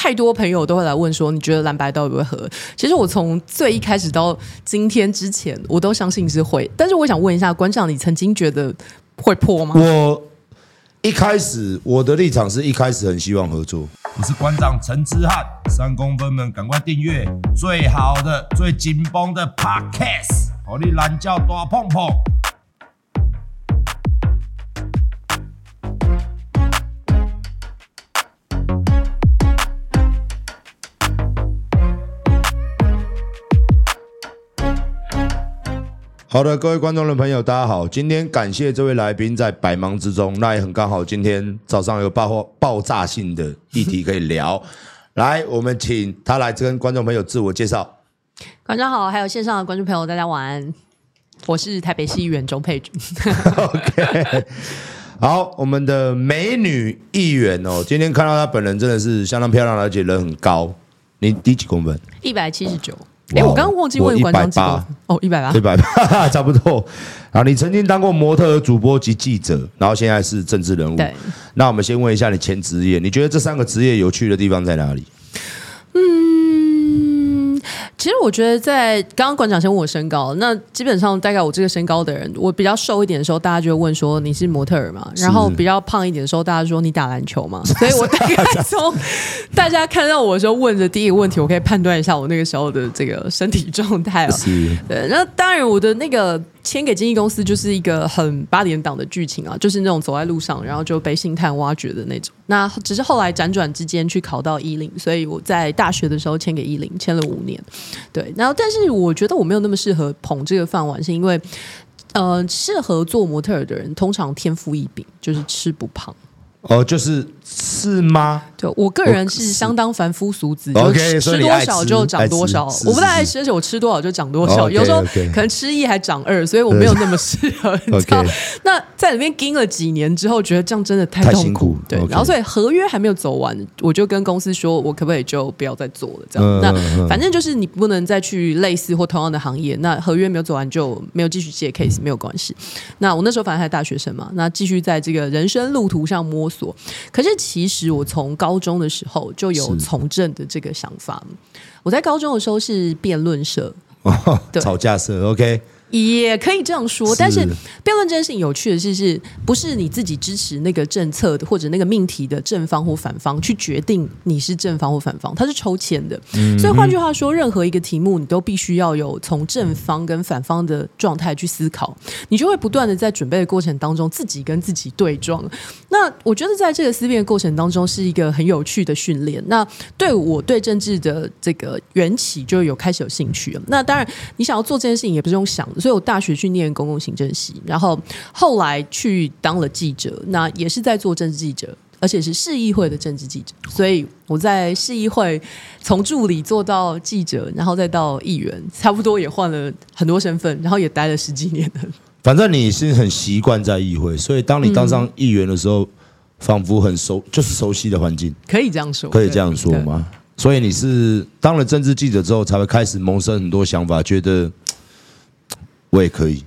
太多朋友都会来问说，你觉得蓝白到底会合？其实我从最一开始到今天之前，我都相信是会。但是我想问一下馆长，你曾经觉得会破吗？我一开始我的立场是一开始很希望合作。我是馆长陈之汉，三公分们赶快订阅最好的、最紧绷的 Podcast，好你懒叫大碰碰。好的，各位观众的朋友，大家好。今天感谢这位来宾在百忙之中，那也很刚好，今天早上有爆爆炸性的议题可以聊。来，我们请他来跟观众朋友自我介绍。观众好，还有线上的观众朋友，大家晚安。我是台北市议员钟佩君。OK，好，我们的美女议员哦，今天看到她本人真的是相当漂亮，而且人很高。你低几公分？一百七十九。哎，我刚刚忘记问馆长几公分哦，一百八，一百八，差不多。然后你曾经当过模特、主播及记者，然后现在是政治人物。对，那我们先问一下你前职业，你觉得这三个职业有趣的地方在哪里？其实我觉得，在刚刚馆长先问我身高，那基本上大概我这个身高的人，我比较瘦一点的时候，大家就会问说你是模特儿嘛？然后比较胖一点的时候，大家说你打篮球嘛？所以我大概从大家看到我的时候问的第一个问题，我可以判断一下我那个时候的这个身体状态 啊。对，那当然我的那个。签给经纪公司就是一个很八点档的剧情啊，就是那种走在路上，然后就被星探挖掘的那种。那只是后来辗转之间去考到一零，所以我在大学的时候签给一零，签了五年。对，然后但是我觉得我没有那么适合捧这个饭碗，是因为呃，适合做模特的人通常天赋异禀，就是吃不胖。哦，就是是吗？对，我个人是相当凡夫俗子，就吃多少就长多少。我不太爱吃，而且我吃多少就长多少。有时候可能吃一还长二，所以我没有那么适合。你知道？那在里面盯了几年之后，觉得这样真的太痛苦。对，然后所以合约还没有走完，我就跟公司说，我可不可以就不要再做了？这样，那反正就是你不能再去类似或同样的行业。那合约没有走完就没有继续接 case，没有关系。那我那时候反正还大学生嘛，那继续在这个人生路途上摸索。可是其实我从高中的时候就有从政的这个想法。我在高中的时候是辩论社，对，吵架社，OK。也可以这样说，但是辩论这件事情有趣的是，是不是你自己支持那个政策的或者那个命题的正方或反方去决定你是正方或反方？它是抽签的，所以换句话说，任何一个题目你都必须要有从正方跟反方的状态去思考，你就会不断的在准备的过程当中自己跟自己对撞。那我觉得在这个思辨的过程当中是一个很有趣的训练。那对我对政治的这个缘起就有开始有兴趣了。那当然，你想要做这件事情也不是用想的。所以我大学去念公共行政系，然后后来去当了记者，那也是在做政治记者，而且是市议会的政治记者。所以我在市议会从助理做到记者，然后再到议员，差不多也换了很多身份，然后也待了十几年了。反正你是很习惯在议会，所以当你当上议员的时候，嗯、仿佛很熟，就是熟悉的环境。可以这样说，可以这样说吗？所以你是当了政治记者之后，才会开始萌生很多想法，觉得。我也可以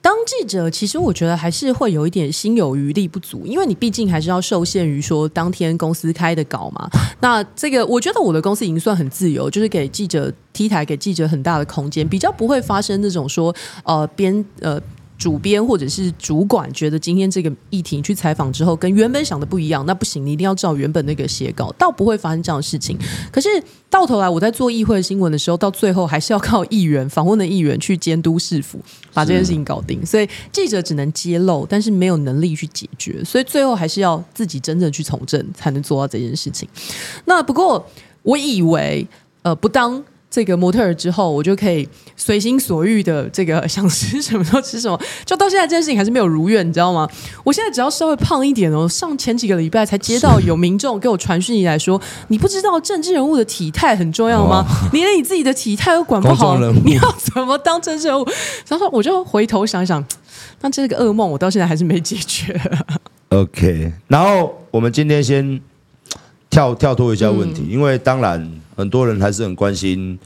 当记者，其实我觉得还是会有一点心有余力不足，因为你毕竟还是要受限于说当天公司开的稿嘛。那这个我觉得我的公司已经算很自由，就是给记者 T 台给记者很大的空间，比较不会发生那种说呃编呃。主编或者是主管觉得今天这个议题去采访之后跟原本想的不一样，那不行，你一定要照原本那个写稿，倒不会发生这样的事情。可是到头来，我在做议会新闻的时候，到最后还是要靠议员访问的议员去监督市府，把这件事情搞定。所以记者只能揭露，但是没有能力去解决，所以最后还是要自己真正去从政，才能做到这件事情。那不过我以为，呃，不当。这个模特儿之后，我就可以随心所欲的这个想吃什么就吃什么，就到现在这件事情还是没有如愿，你知道吗？我现在只要稍微胖一点哦，上前几个礼拜才接到有民众给我传讯息来说，你不知道政治人物的体态很重要吗？你连你自己的体态都管不好，你要怎么当政治人物？然后我就回头想想，那这个噩梦我到现在还是没解决。OK，然后我们今天先。跳跳脱一下问题，因为当然很多人还是很关心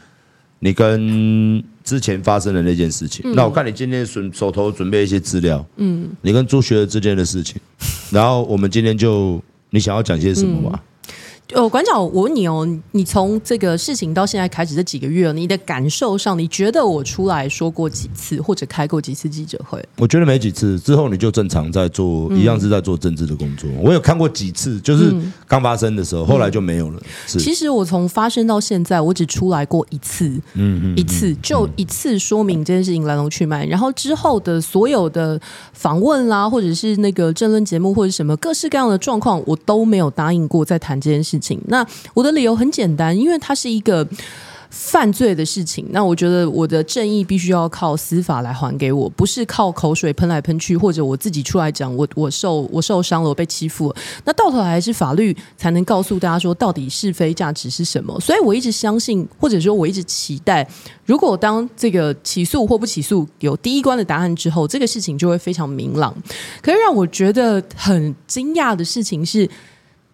你跟之前发生的那件事情。那我看你今天手手头准备一些资料，嗯，你跟朱学恒之间的事情，然后我们今天就你想要讲些什么吧？呃，馆长，我问你哦，你从这个事情到现在开始这几个月，你的感受上，你觉得我出来说过几次，或者开过几次记者会？我觉得没几次，之后你就正常在做，一样是在做政治的工作。嗯、我有看过几次，就是刚发生的时候，嗯、后来就没有了。是，其实我从发生到现在，我只出来过一次，嗯嗯，一次就一次说明这件事情来龙去脉，然后之后的所有的访问啦，或者是那个政论节目或者什么各式各样的状况，我都没有答应过再谈这件事事情。那我的理由很简单，因为它是一个犯罪的事情。那我觉得我的正义必须要靠司法来还给我，不是靠口水喷来喷去，或者我自己出来讲我我受我受伤了，我被欺负了。那到头来还是法律才能告诉大家说到底是非价值是什么。所以我一直相信，或者说我一直期待，如果当这个起诉或不起诉有第一关的答案之后，这个事情就会非常明朗。可是让我觉得很惊讶的事情是。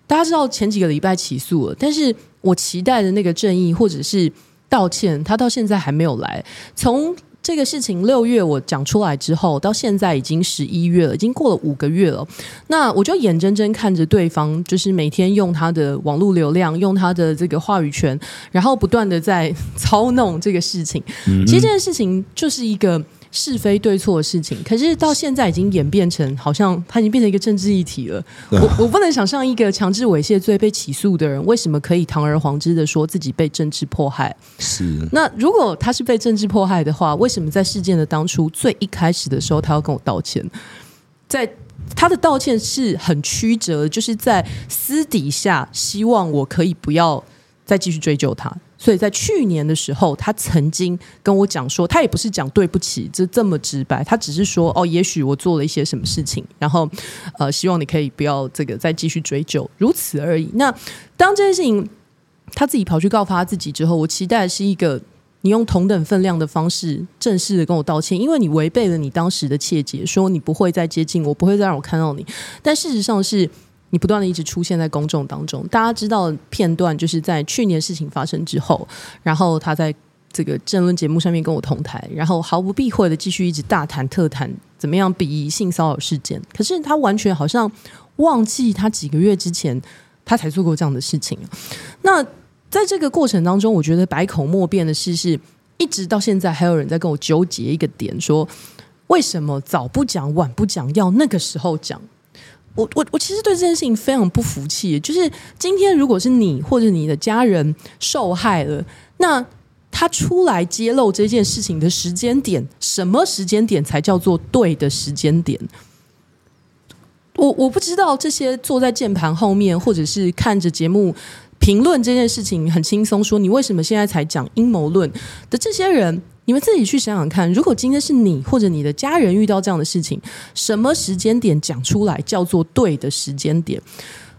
大家知道前几个礼拜起诉了，但是我期待的那个正义或者是道歉，他到现在还没有来。从这个事情六月我讲出来之后，到现在已经十一月了，已经过了五个月了。那我就眼睁睁看着对方，就是每天用他的网络流量，用他的这个话语权，然后不断的在操弄这个事情。其实这件事情就是一个。是非对错的事情，可是到现在已经演变成好像他已经变成一个政治议题了。我我不能想象一个强制猥亵罪被起诉的人，为什么可以堂而皇之的说自己被政治迫害？是。那如果他是被政治迫害的话，为什么在事件的当初最一开始的时候，他要跟我道歉？在他的道歉是很曲折，就是在私底下希望我可以不要再继续追究他。所以在去年的时候，他曾经跟我讲说，他也不是讲对不起，这这么直白，他只是说哦，也许我做了一些什么事情，然后呃，希望你可以不要这个再继续追究，如此而已。那当这件事情他自己跑去告发自己之后，我期待的是一个你用同等分量的方式正式的跟我道歉，因为你违背了你当时的切结，说你不会再接近我，不会再让我看到你，但事实上是。你不断的一直出现在公众当中，大家知道片段就是在去年事情发生之后，然后他在这个政论节目上面跟我同台，然后毫不避讳的继续一直大谈特谈怎么样鄙夷性骚扰事件，可是他完全好像忘记他几个月之前他才做过这样的事情。那在这个过程当中，我觉得百口莫辩的事是，一直到现在还有人在跟我纠结一个点，说为什么早不讲晚不讲，要那个时候讲。我我我其实对这件事情非常不服气，就是今天如果是你或者你的家人受害了，那他出来揭露这件事情的时间点，什么时间点才叫做对的时间点？我我不知道这些坐在键盘后面或者是看着节目评论这件事情很轻松说，你为什么现在才讲阴谋论的这些人？你们自己去想想看，如果今天是你或者你的家人遇到这样的事情，什么时间点讲出来叫做对的时间点？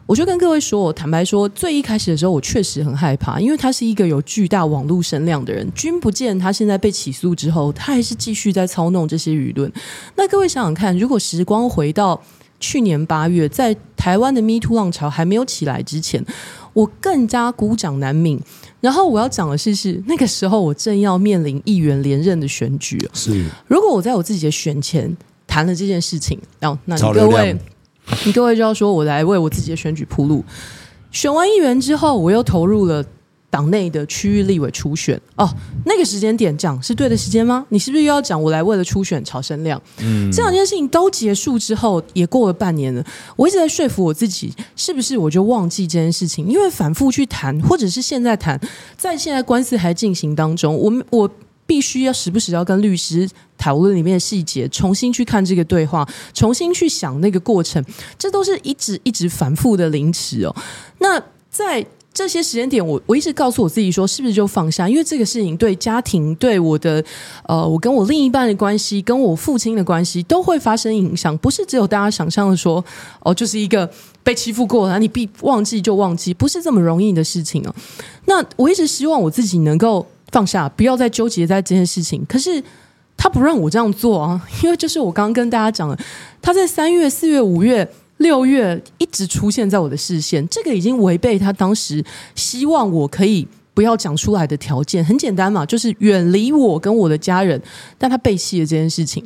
我就跟各位说，我坦白说，最一开始的时候，我确实很害怕，因为他是一个有巨大网络声量的人。君不见他现在被起诉之后，他还是继续在操弄这些舆论。那各位想想看，如果时光回到去年八月，在台湾的 Me Too 浪潮还没有起来之前，我更加孤掌难鸣。然后我要讲的是，是那个时候我正要面临议员连任的选举。是，如果我在我自己的选前谈了这件事情，然后那你各位，你各位就要说我来为我自己的选举铺路。选完议员之后，我又投入了。党内的区域立委初选哦，那个时间点讲是对的时间吗？你是不是又要讲我来为了初选炒声量？嗯，这两件事情都结束之后，也过了半年了。我一直在说服我自己，是不是我就忘记这件事情？因为反复去谈，或者是现在谈，在现在官司还进行当中，我们我必须要时不时要跟律师讨论里面的细节，重新去看这个对话，重新去想那个过程，这都是一直一直反复的凌迟哦。那在。这些时间点我，我一直告诉我自己说，是不是就放下？因为这个事情对家庭、对我的呃，我跟我另一半的关系、跟我父亲的关系都会发生影响。不是只有大家想象的说，哦，就是一个被欺负过，然后你必忘记就忘记，不是这么容易的事情哦。那我一直希望我自己能够放下，不要再纠结在这件事情。可是他不让我这样做啊，因为就是我刚刚跟大家讲的，他在三月、四月、五月。六月一直出现在我的视线，这个已经违背他当时希望我可以不要讲出来的条件，很简单嘛，就是远离我跟我的家人。但他背弃了这件事情，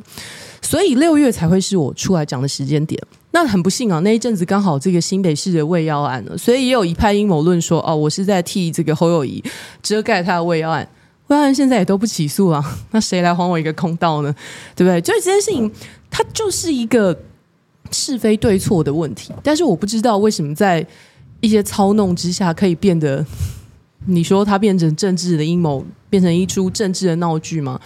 所以六月才会是我出来讲的时间点。那很不幸啊，那一阵子刚好这个新北市的喂药案了，所以也有一派阴谋论说，哦，我是在替这个侯友谊遮盖他的喂药案。喂药案现在也都不起诉了，那谁来还我一个公道呢？对不对？就是这件事情，它就是一个是非对错的问题。但是我不知道为什么在一些操弄之下，可以变得，你说它变成政治的阴谋，变成一出政治的闹剧吗？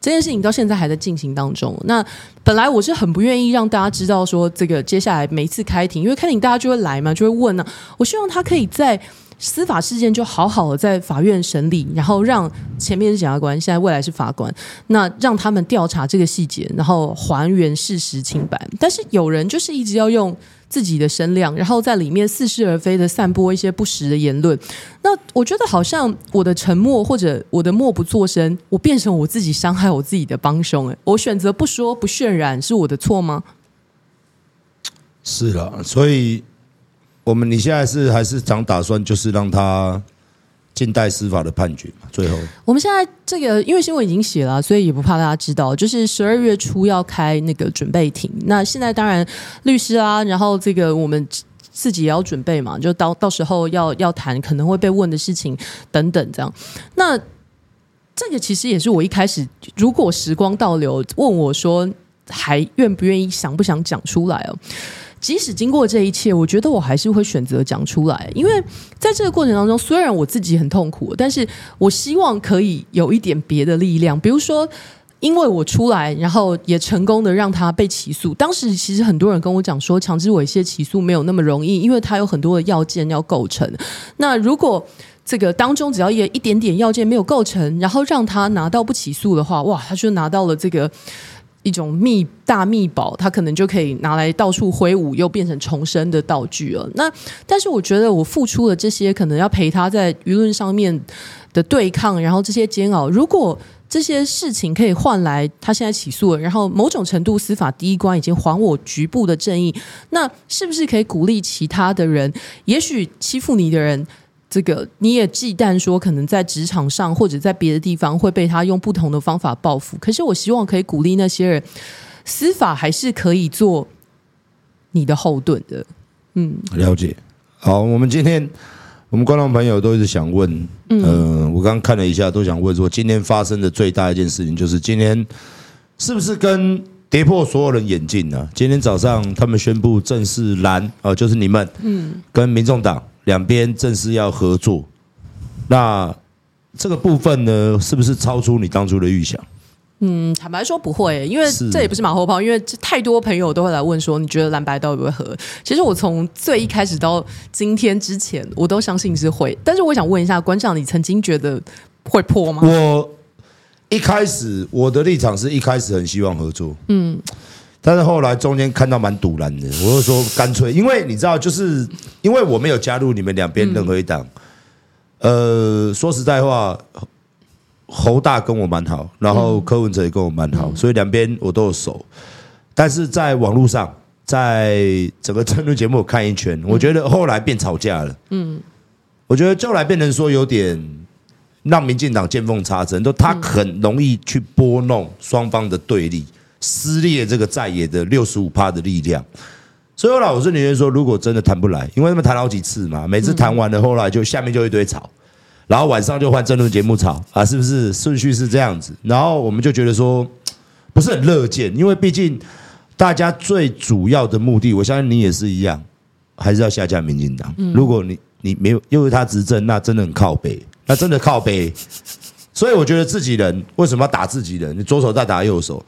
这件事情到现在还在进行当中。那本来我是很不愿意让大家知道说，这个接下来每一次开庭，因为开庭大家就会来嘛，就会问呢、我希望他可以在司法事件就好好的在法院审理，然后让前面是检察官，现在未来是法官，那让他们调查这个细节，然后还原事实清白。但是有人就是一直要用。自己的声量，然后在里面似是而非的散播一些不实的言论。那我觉得好像我的沉默或者我的默不作声，我变成我自己伤害我自己的帮凶。哎，我选择不说不渲染，是我的错吗？是了，所以我们你现在是还是想打算就是让他。静待司法的判决嘛，最后我们现在这个因为新闻已经写了，所以也不怕大家知道，就是十二月初要开那个准备庭。那现在当然律师啊，然后这个我们自己也要准备嘛，就到到时候要要谈可能会被问的事情等等这样。那这个其实也是我一开始如果时光倒流问我说还愿不愿意想不想讲出来哦。即使经过这一切，我觉得我还是会选择讲出来，因为在这个过程当中，虽然我自己很痛苦，但是我希望可以有一点别的力量，比如说，因为我出来，然后也成功的让他被起诉。当时其实很多人跟我讲说，强制猥亵起诉没有那么容易，因为他有很多的要件要构成。那如果这个当中只要一一点点要件没有构成，然后让他拿到不起诉的话，哇，他就拿到了这个。一种密大秘宝，他可能就可以拿来到处挥舞，又变成重生的道具了。那但是我觉得我付出了这些，可能要陪他在舆论上面的对抗，然后这些煎熬，如果这些事情可以换来他现在起诉了，然后某种程度司法第一关已经还我局部的正义，那是不是可以鼓励其他的人？也许欺负你的人。这个你也忌惮说，可能在职场上或者在别的地方会被他用不同的方法报复。可是我希望可以鼓励那些人，司法还是可以做你的后盾的。嗯，了解。好，我们今天我们观众朋友都一直想问，嗯、呃，我刚刚看了一下，都想问说，今天发生的最大一件事情，就是今天是不是跟跌破所有人眼镜呢？今天早上他们宣布正式蓝，呃，就是你们，嗯，跟民众党。两边正式要合作，那这个部分呢，是不是超出你当初的预想？嗯，坦白说不会，因为这也不是马后炮，因为太多朋友都会来问说，你觉得蓝白到底会合？其实我从最一开始到今天之前，我都相信是会。但是我想问一下馆长，你曾经觉得会破吗？我一开始我的立场是一开始很希望合作，嗯。但是后来中间看到蛮堵然的，我就说干脆，因为你知道，就是因为我没有加入你们两边任何一党。呃，说实在话，侯大跟我蛮好，然后柯文哲也跟我蛮好，所以两边我都有熟。但是在网络上，在整个政论节目我看一圈，我觉得后来变吵架了。嗯，我觉得后来变成说有点让民进党见缝插针，都他很容易去拨弄双方的对立。撕裂这个在野的六十五趴的力量，所以后来我是宁愿说，如果真的谈不来，因为他们谈好几次嘛，每次谈完了，后来就下面就一堆吵，然后晚上就换争论节目吵啊，是不是顺序是这样子？然后我们就觉得说不是很乐见，因为毕竟大家最主要的目的，我相信你也是一样，还是要下架民进党。如果你你没有因为他执政，那真的很靠背，那真的靠背。所以我觉得自己人为什么要打自己人？你左手再打右手。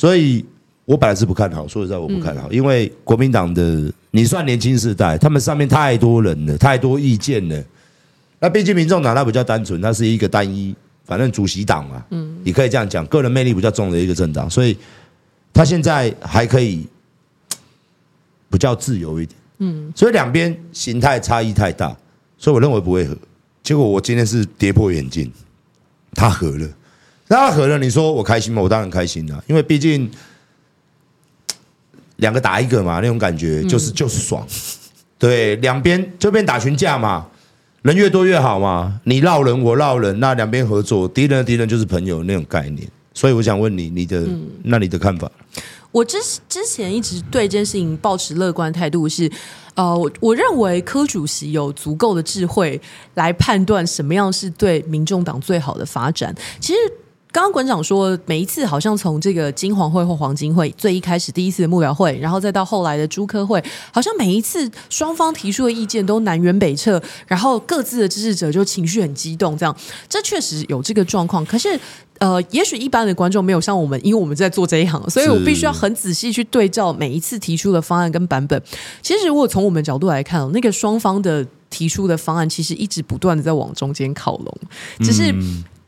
所以，我本来是不看好，说实在，我不看好，因为国民党的你算年轻世代，他们上面太多人了，太多意见了。那毕竟民众党它比较单纯，它是一个单一，反正主席党嘛，嗯，你可以这样讲，个人魅力比较重的一个政党，所以他现在还可以 比较自由一点，嗯，所以两边形态差异太大，所以我认为不会合。结果我今天是跌破眼镜，他合了。那可能，你说我开心吗？我当然开心了，因为毕竟两个打一个嘛，那种感觉就是就是爽。对，两边这边打群架嘛。人越多越好嘛，你绕人我绕人，那两边合作，敌人的敌人就是朋友那种概念。所以我想问你，你的、嗯、那你的看法？我之之前一直对这件事情抱持乐观态度是，呃，我我认为柯主席有足够的智慧来判断什么样是对民众党最好的发展。其实。刚刚馆长说，每一次好像从这个金黄会或黄金会最一开始第一次的幕僚会，然后再到后来的朱科会，好像每一次双方提出的意见都南辕北辙，然后各自的支持者就情绪很激动，这样这确实有这个状况。可是，呃，也许一般的观众没有像我们，因为我们在做这一行，所以我必须要很仔细去对照每一次提出的方案跟版本。其实，如果从我们角度来看，那个双方的提出的方案其实一直不断的在往中间靠拢，只是。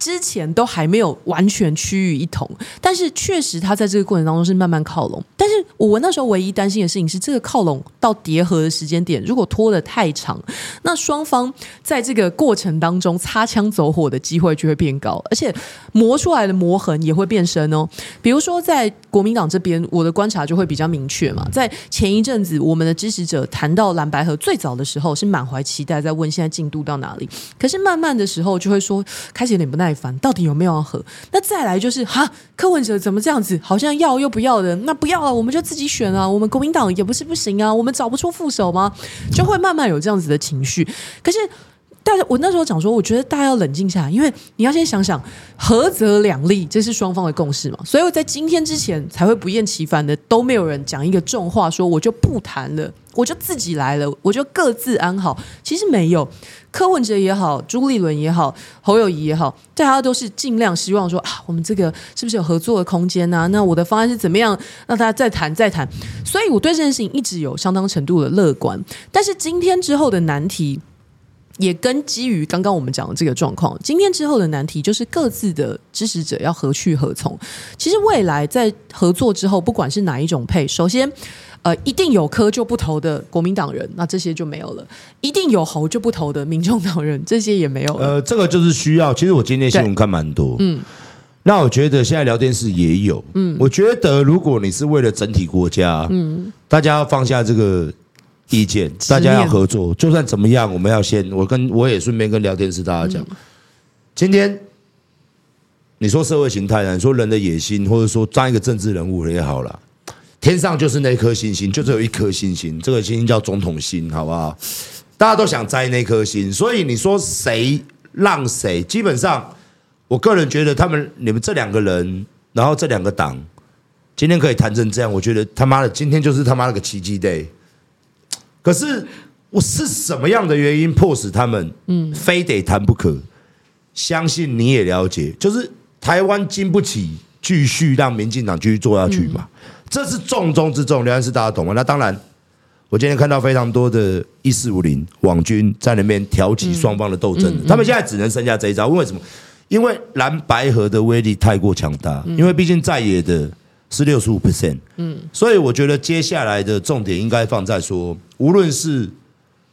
之前都还没有完全趋于一统，但是确实他在这个过程当中是慢慢靠拢。但是我那时候唯一担心的事情是，这个靠拢到叠合的时间点如果拖得太长，那双方在这个过程当中擦枪走火的机会就会变高，而且磨出来的磨痕也会变深哦。比如说在国民党这边，我的观察就会比较明确嘛。在前一阵子，我们的支持者谈到蓝白合最早的时候是满怀期待，在问现在进度到哪里。可是慢慢的时候就会说，开始有点不耐。到底有没有要合？那再来就是哈，柯文哲怎么这样子？好像要又不要的，那不要了，我们就自己选啊。我们国民党也不是不行啊，我们找不出副手吗？就会慢慢有这样子的情绪。可是，但是我那时候讲说，我觉得大家要冷静下来，因为你要先想想，合则两利，这是双方的共识嘛。所以我在今天之前才会不厌其烦的，都没有人讲一个重话，说我就不谈了。我就自己来了，我就各自安好。其实没有，柯文哲也好，朱立伦也好，侯友谊也好，大家都是尽量希望说啊，我们这个是不是有合作的空间呢、那我的方案是怎么样？让大家再谈再谈。所以我对这件事情一直有相当程度的乐观。但是今天之后的难题，也跟基于刚刚我们讲的这个状况，今天之后的难题就是各自的支持者要何去何从。其实未来在合作之后，不管是哪一种配，首先。呃，一定有科就不投的国民党人，那这些就没有了；一定有侯就不投的民众党人，这些也没有了。呃，这个就是需要。其实我今天新闻看蛮多，嗯，那我觉得现在聊天室也有，嗯，我觉得如果你是为了整体国家，嗯，大家要放下这个意见，大家要合作，就算怎么样，我们要先，我跟我也顺便跟聊天室大家讲，嗯，今天你说社会形态啊，你说人的野心，或者说当一个政治人物也好了。天上就是那颗星星，就只有一颗星星，这个星星叫总统星，好不好？大家都想摘那颗星，所以你说谁让谁？基本上，我个人觉得他们你们这两个人，然后这两个党，今天可以谈成这样，我觉得他妈的今天就是他妈了个奇迹 day。可是我是什么样的原因迫使他们，嗯，非得谈不可？相信你也了解，就是台湾经不起继续让民进党继续做下去嘛。这是重中之重，刘安是大家懂吗？那当然，我今天看到非常多的一四五零网军在那边挑起双方的斗争，他们现在只能剩下这一招。为什么？因为蓝白河的威力太过强大，因为毕竟在野的是六十五 percent，嗯，所以我觉得接下来的重点应该放在说，无论是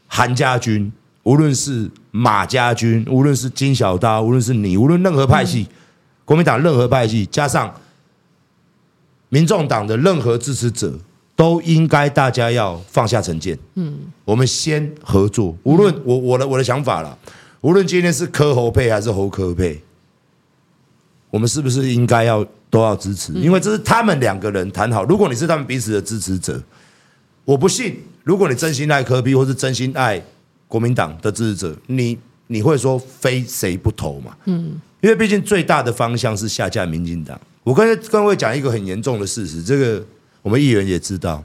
韩家军，无论是马家军，无论是金小刀，无论是你，无论任何派系，国民党任何派系，加上。民众党的任何支持者都应该大家要放下成见，嗯，我们先合作。无论我我的我的想法啦，无论今天是柯侯配还是侯柯配，我们是不是应该要都要支持？因为这是他们两个人谈好。如果你是他们彼此的支持者，我不信，如果你真心爱科比或是真心爱国民党的支持者，你你会说非谁不投嘛？嗯，因为毕竟最大的方向是下架民进党。我跟各位讲一个很严重的事实，这个我们议员也知道。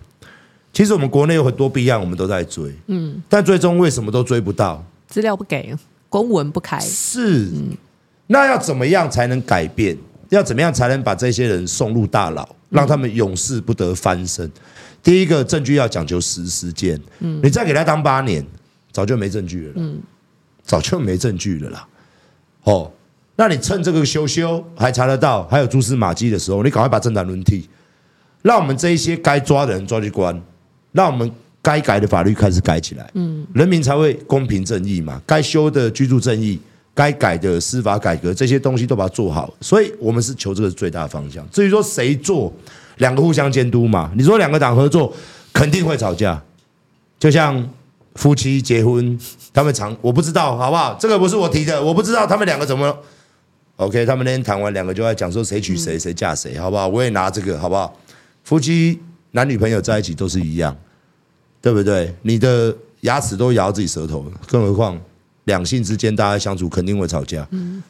其实我们国内有很多弊案，我们都在追，嗯，但最终为什么都追不到？资料不给，公文不开。是，那要怎么样才能改变？要怎么样才能把这些人送入大牢，让他们永世不得翻身？第一个证据要讲究实时间，嗯，你再给他当八年，早就没证据了，嗯，早就没证据了啦，哦。那你趁这个修修还查得到，还有蛛丝马迹的时候，你赶快把政党轮替，让我们这一些该抓的人抓去关，让我们该改的法律开始改起来，嗯，人民才会公平正义嘛。该修的居住正义，该改的司法改革，这些东西都把它做好。所以我们是求这个最大的方向。至于说谁做，两个互相监督嘛。你说两个党合作肯定会吵架，就像夫妻结婚，他们常我不知道好不好？这个不是我提的，我不知道他们两个怎么。OK，他们那天谈完，两个就在讲说谁娶谁，谁嫁谁，好不好？我也拿这个好不好？夫妻男女朋友在一起都是一样，对不对？你的牙齿都咬自己舌头，更何况两性之间大家相处肯定会吵架，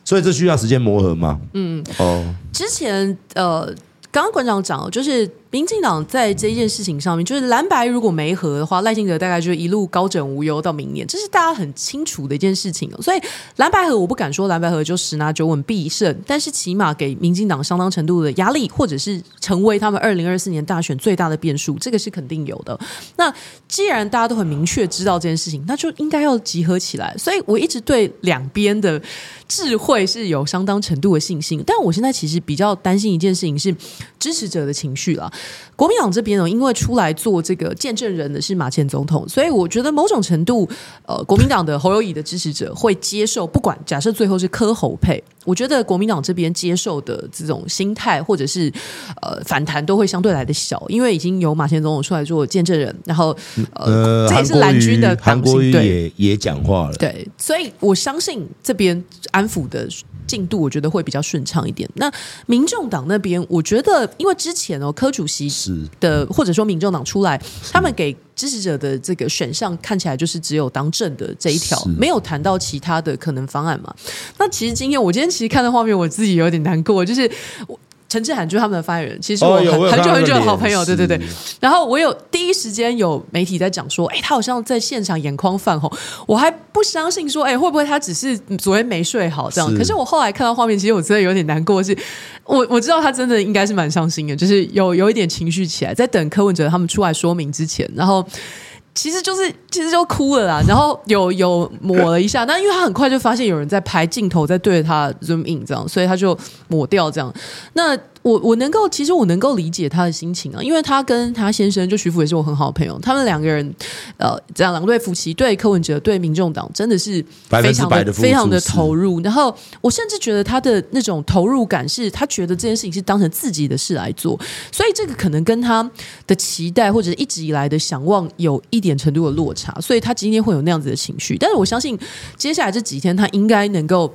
所以这需要时间磨合嘛。嗯，哦，之前呃，刚刚馆长讲就是。民进党在这件事情上面，就是蓝白如果没合的话，赖清德大概就一路高枕无忧到明年，这是大家很清楚的一件事情。所以蓝白合，我不敢说蓝白合就十拿九稳必胜，但是起码给民进党相当程度的压力，或者是成为他们二零二四年大选最大的变数，这个是肯定有的。那既然大家都很明确知道这件事情，那就应该要集合起来。所以我一直对两边的智慧是有相当程度的信心，但我现在其实比较担心一件事情是支持者的情绪了。国民党这边呢，因为出来做这个见证人的是马前总统，所以我觉得某种程度，呃，国民党的侯友宜的支持者会接受，不管假设最后是柯侯配，我觉得国民党这边接受的这种心态或者是呃反弹都会相对来的小，因为已经有马前总统出来做见证人，然后呃，这也是蓝军的党性，对，也也讲话了，对，所以我相信这边安抚的。进度我觉得会比较顺畅一点。那民众党那边，我觉得因为之前哦，柯主席的或者说民众党出来，他们给支持者的这个选项看起来就是只有当政的这一条，没有谈到其他的可能方案嘛。那其实今天我今天其实看到画面，我自己有点难过，就是我。陈志涵就是他们的发言人，其实我很、哦、很久很久的好朋友，对对对。然后我有第一时间有媒体在讲说，哎，他好像在现场眼眶泛红，我还不相信说，哎，会不会他只是昨天没睡好这样？是可是我后来看到画面，其实我真的有点难过，是我我知道他真的应该是蛮伤心的，就是有有一点情绪起来，在等柯文哲他们出来说明之前，然后。其实就是其实就哭了啦，然后有有抹了一下，但因为他很快就发现有人在拍镜头在对着他 zoom in 这样，所以他就抹掉这样。那我我能够其实我能够理解他的心情啊，因为他跟他先生就徐福也是我很好的朋友，他们两个人呃这样两对夫妻对柯文哲对民众党真的是非常的，的非常的投入。然后我甚至觉得他的那种投入感是他觉得这件事情是当成自己的事来做，所以这个可能跟他的期待或者一直以来的想望有一点程度的落差，所以他今天会有那样子的情绪。但是我相信接下来这几天他应该能够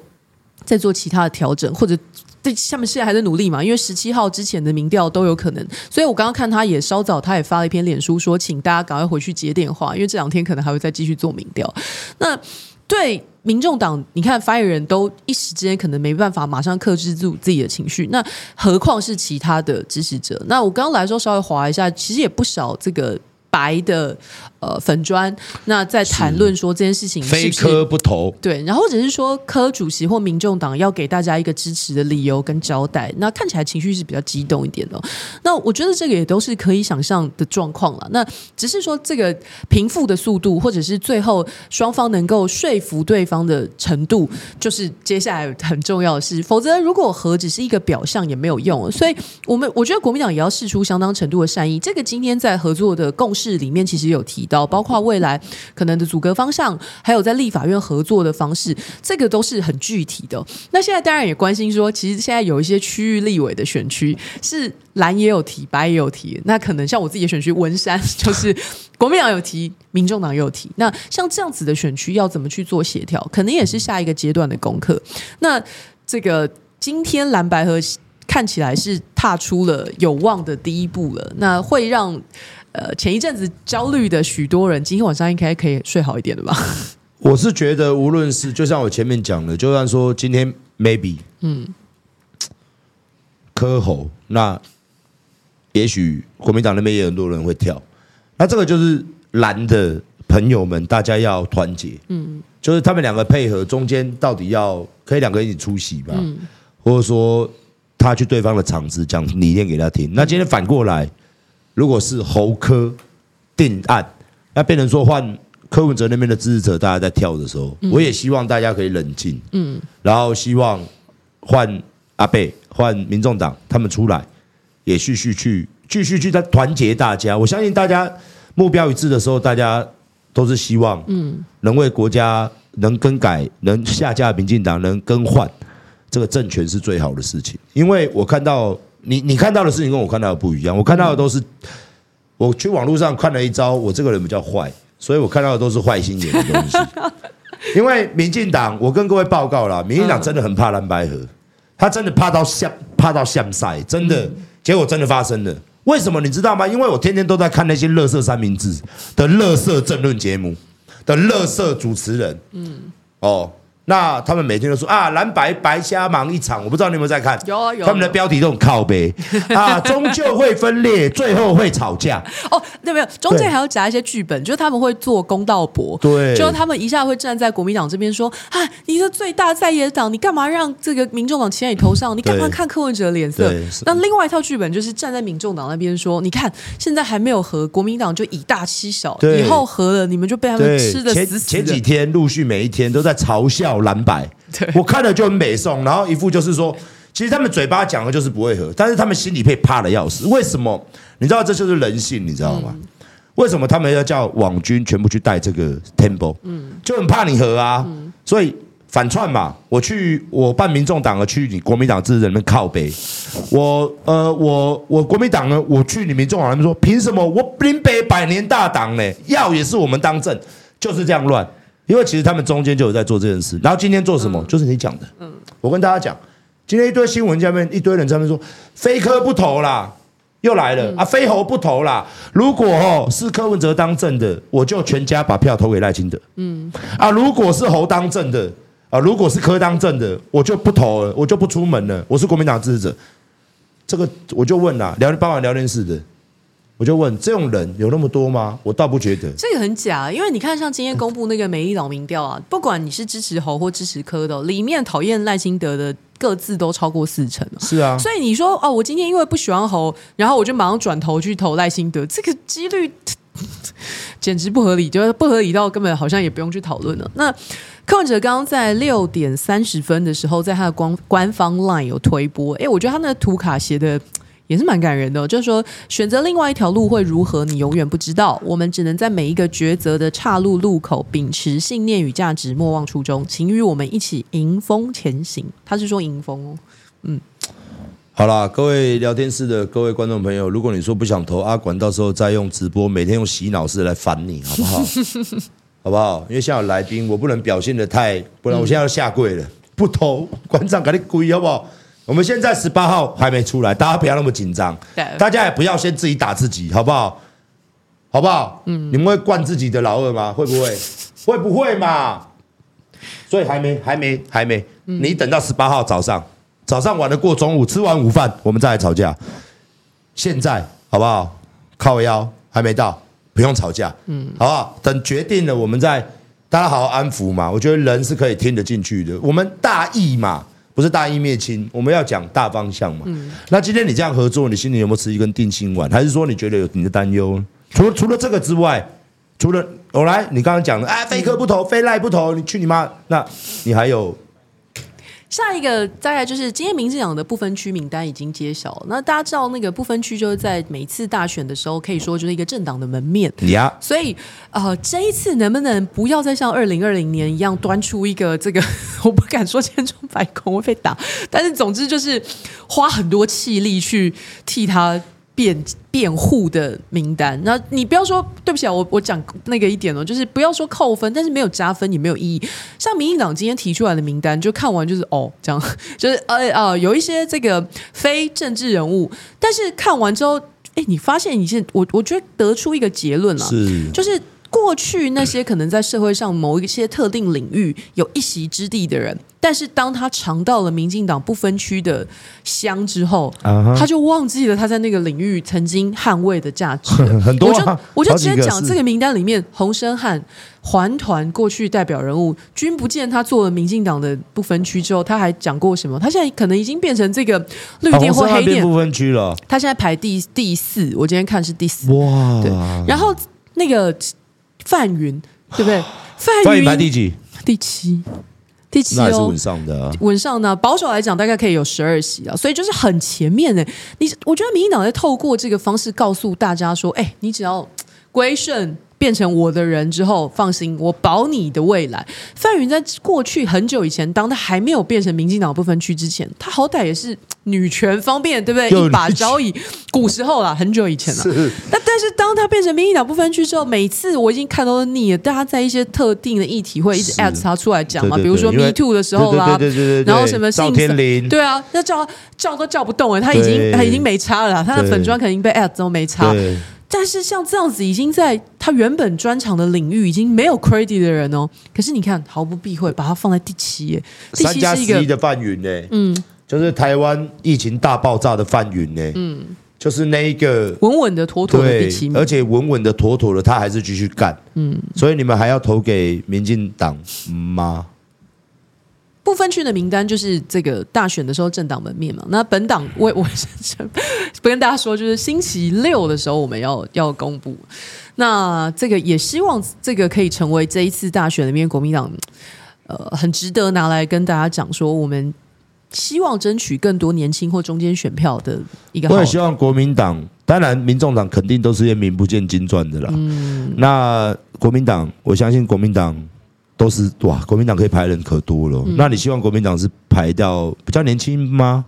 再做其他的调整，或者对下面现在还在努力嘛？因为十七号之前的民调都有可能。所以我刚刚看他也稍早，他也发了一篇脸书说，请大家赶快回去接电话，因为这两天可能还会再继续做民调。那对民众党，你看发言人都一时之间可能没办法马上克制住自己的情绪，那何况是其他的支持者？那我刚刚来的时候稍微滑一下，其实也不少这个。白的呃粉砖，那在谈论说这件事情非科不投，对，然后或者是说科主席或民众党要给大家一个支持的理由跟交代，那看起来情绪是比较激动一点的哦。那我觉得这个也都是可以想象的状况了。那只是说这个平复的速度，或者是最后双方能够说服对方的程度，就是接下来很重要的事。否则如果和只是一个表象也没有用。所以我们我觉得国民党也要试出相当程度的善意。这个今天在合作的共识。里面其实有提到，包括未来可能的组阁方向，还有在立法院合作的方式，这个都是很具体的。那现在当然也关心说，其实现在有一些区域立委的选区是蓝也有提，白也有提。那可能像我自己的选区文山，就是国民党有提，民众党也有提。那像这样子的选区要怎么去做协调，可能也是下一个阶段的功课。那这个今天蓝白和看起来是踏出了有望的第一步了，那会让。呃，前一阵子焦虑的许多人，今天晚上应该可以睡好一点了吧？我是觉得，无论是就像我前面讲的，就算说今天 maybe，嗯，柯侯，那也许国民党那边也很多人会跳，那这个就是蓝的朋友们，大家要团结，嗯，就是他们两个配合，中间到底要可以两个人一起出席吧，嗯，或者说他去对方的场子讲理念给他听，那今天反过来。如果是侯科定案，那变成说换柯文哲那边的支持者，大家在跳的时候，我也希望大家可以冷静，嗯，然后希望换阿贝换民众党他们出来，也继续去继续去在团结大家。我相信大家目标一致的时候，大家都是希望，嗯，能为国家能更改，能下架民进党，能更换这个政权是最好的事情。因为我看到。你你看到的事情跟我看到的不一样，我看到的都是，我去网络上看了一招，我这个人比较坏，所以我看到的都是坏心眼的东西。因为民进党，我跟各位报告了，民进党真的很怕蓝白河，他真的怕到像怕到像赛，真的，结果真的发生了。为什么你知道吗？因为我天天都在看那些乐色三明治的乐色政论节目的乐色主持人，嗯，哦。那他们每天都说啊，蓝白白瞎忙一场，我不知道你有没有在看？有啊有。他们的标题都很靠背 啊，终究会分裂，最后会吵架。哦，对，没有，中间还要夹一些剧本，就是他们会做公道博，对，就是他们一下会站在国民党这边说啊，你是最大在野党，你干嘛让这个民众党骑在你头上？你干嘛看柯文哲的脸色？那另外一套剧本就是站在民众党那边说，你看现在还没有和国民党就以大欺小，以后和了你们就被他们吃的死死的。前前几天陆续每一天都在嘲笑。蓝白，我看了就很美颂，然后一副就是说，其实他们嘴巴讲的就是不会合，但是他们心里被怕的要死。为什么？你知道这就是人性，你知道吗？为什么他们要叫网军全部去带这个 tempo？嗯，就很怕你合啊，所以反串嘛。我去我办民众党的，去你国民党支持人们靠北。我呃，我我国民党呢，我去你民众党，他们说凭什么？我林北百年大党呢，要也是我们当政，就是这样乱。因为其实他们中间就有在做这件事，然后今天做什么？就是你讲的。嗯，我跟大家讲，今天一堆新闻下面一堆人在那边说，非科不投啦，又来了啊，非侯不投啦。如果哦是柯文哲当政的，我就全家把票投给赖清德。嗯，啊，如果是侯当政的啊，如果是柯当政的，我就不投了，我就不出门了。我是国民党支持者，这个我就问啦，聊傍晚聊天室的。我就问，这种人有那么多吗？我倒不觉得。这个很假，因为你看，像今天公布那个美丽岛民调啊，不管你是支持侯或支持柯的，里面讨厌赖清德的各自都超过四成。是啊，所以你说哦，我今天因为不喜欢侯，然后我就马上转头去投赖清德，这个几率 简直不合理，就是不合理到根本好像也不用去讨论了。那柯文哲刚刚在六点三十分的时候，在他的官官方 LINE 有推播，哎，我觉得他那个图卡写的。也是蛮感人的，就是说选择另外一条路会如何，你永远不知道。我们只能在每一个抉择的岔路路口，秉持信念与价值，莫忘初衷，请与我们一起迎风前行。他是说迎风哦，嗯，好啦，各位聊天室的各位观众朋友，如果你说不想投阿管，到时候再用直播，每天用洗脑式来烦你，好不好？好不好？因为现在有来宾，我不能表现的太，不然我现在要下跪了，不投馆长赶紧跪，好不好？我们现在十八号还没出来，大家不要那么紧张。对，大家也不要先自己打自己，好不好？好不好？嗯，你们会惯自己的老二吗？会不会？会不会嘛？所以还没，还没，还没。你等到十八号早上，早上玩得过中午，吃完午饭，我们再来吵架。现在好不好？靠腰还没到，不用吵架。嗯，好不好？等决定了，我们再大家好好安抚嘛。我觉得人是可以听得进去的。我们大义嘛。不是大义灭亲，我们要讲大方向嘛。嗯、那今天你这样合作，你心里有没有吃一根定心丸？还是说你觉得有你的担忧？除了除了这个之外，除了我来，你刚刚讲的，哎，非科不投，非赖不投，你去你妈！那你还有？下一个大概就是今天民进党的不分区名单已经揭晓了。那大家知道那个不分区就是在每次大选的时候，可以说就是一个政党的门面。呀，所以呃，这一次能不能不要再像二零二零年一样端出一个这个，我不敢说千疮百孔会被打，但是总之就是花很多气力去替他。辩辩护的名单，那你不要说对不起啊，我我讲那个一点哦，就是不要说扣分，但是没有加分也没有意义。像民进党今天提出来的名单，就看完就是哦，这样 就是呃呃，有一些这个非政治人物，但是看完之后，哎，你发现你现我我觉得得出一个结论啊，是就是。过去那些可能在社会上某一些特定领域有一席之地的人，但是当他尝到了民进党不分区的香之后，uh huh. 他就忘记了他在那个领域曾经捍卫的价值。很多、啊，我就我就直接讲这个名单里面，洪生汉环团过去代表人物，君不见他做了民进党的不分区之后，他还讲过什么？他现在可能已经变成这个绿电或黑电不分区了。他现在排第第四，我今天看是第四。哇，对，然后那个。范云对不对？范云排第几？第七，第七哦，那是稳上的啊。稳上呢，保守来讲大概可以有十二席啊，所以就是很前面的。你我觉得民进党在透过这个方式告诉大家说：“哎，你只要归顺变成我的人之后，放心，我保你的未来。范云在过去很久以前，当他还没有变成民进党不分区之前，他好歹也是女权方面，对不对？一把交椅，古时候啦，很久以前了。那但是当他变成民进党不分区之后，每次我已经看到腻了，大家在一些特定的议题会一直 at 他出来讲嘛，比如说 Me Too 的时候啦，然后什么赵天林，对啊，那叫叫都叫不动哎，他已经他已经没差了，他的粉专肯定被 at 都没差。但是像这样子，已经在他原本专长的领域已经没有 credit 的人哦。可是你看，毫不避讳把他放在第七耶，第七十一的范云呢，嗯，就是台湾疫情大爆炸的范云呢，嗯，就是那一个稳稳的妥妥的第七名，而且稳稳的妥妥的，他还是继续干，嗯，所以你们还要投给民进党吗？不分区的名单就是这个大选的时候政党门面嘛。那本党我我不跟大家说，就是星期六的时候我们要要公布。那这个也希望这个可以成为这一次大选里面国民党呃很值得拿来跟大家讲说，我们希望争取更多年轻或中间选票的一个。我也希望国民党，当然民众党肯定都是些名不见经传的啦。嗯，那国民党，我相信国民党。都是哇，国民党可以排人可多了。嗯、那你希望国民党是排到比较年轻吗？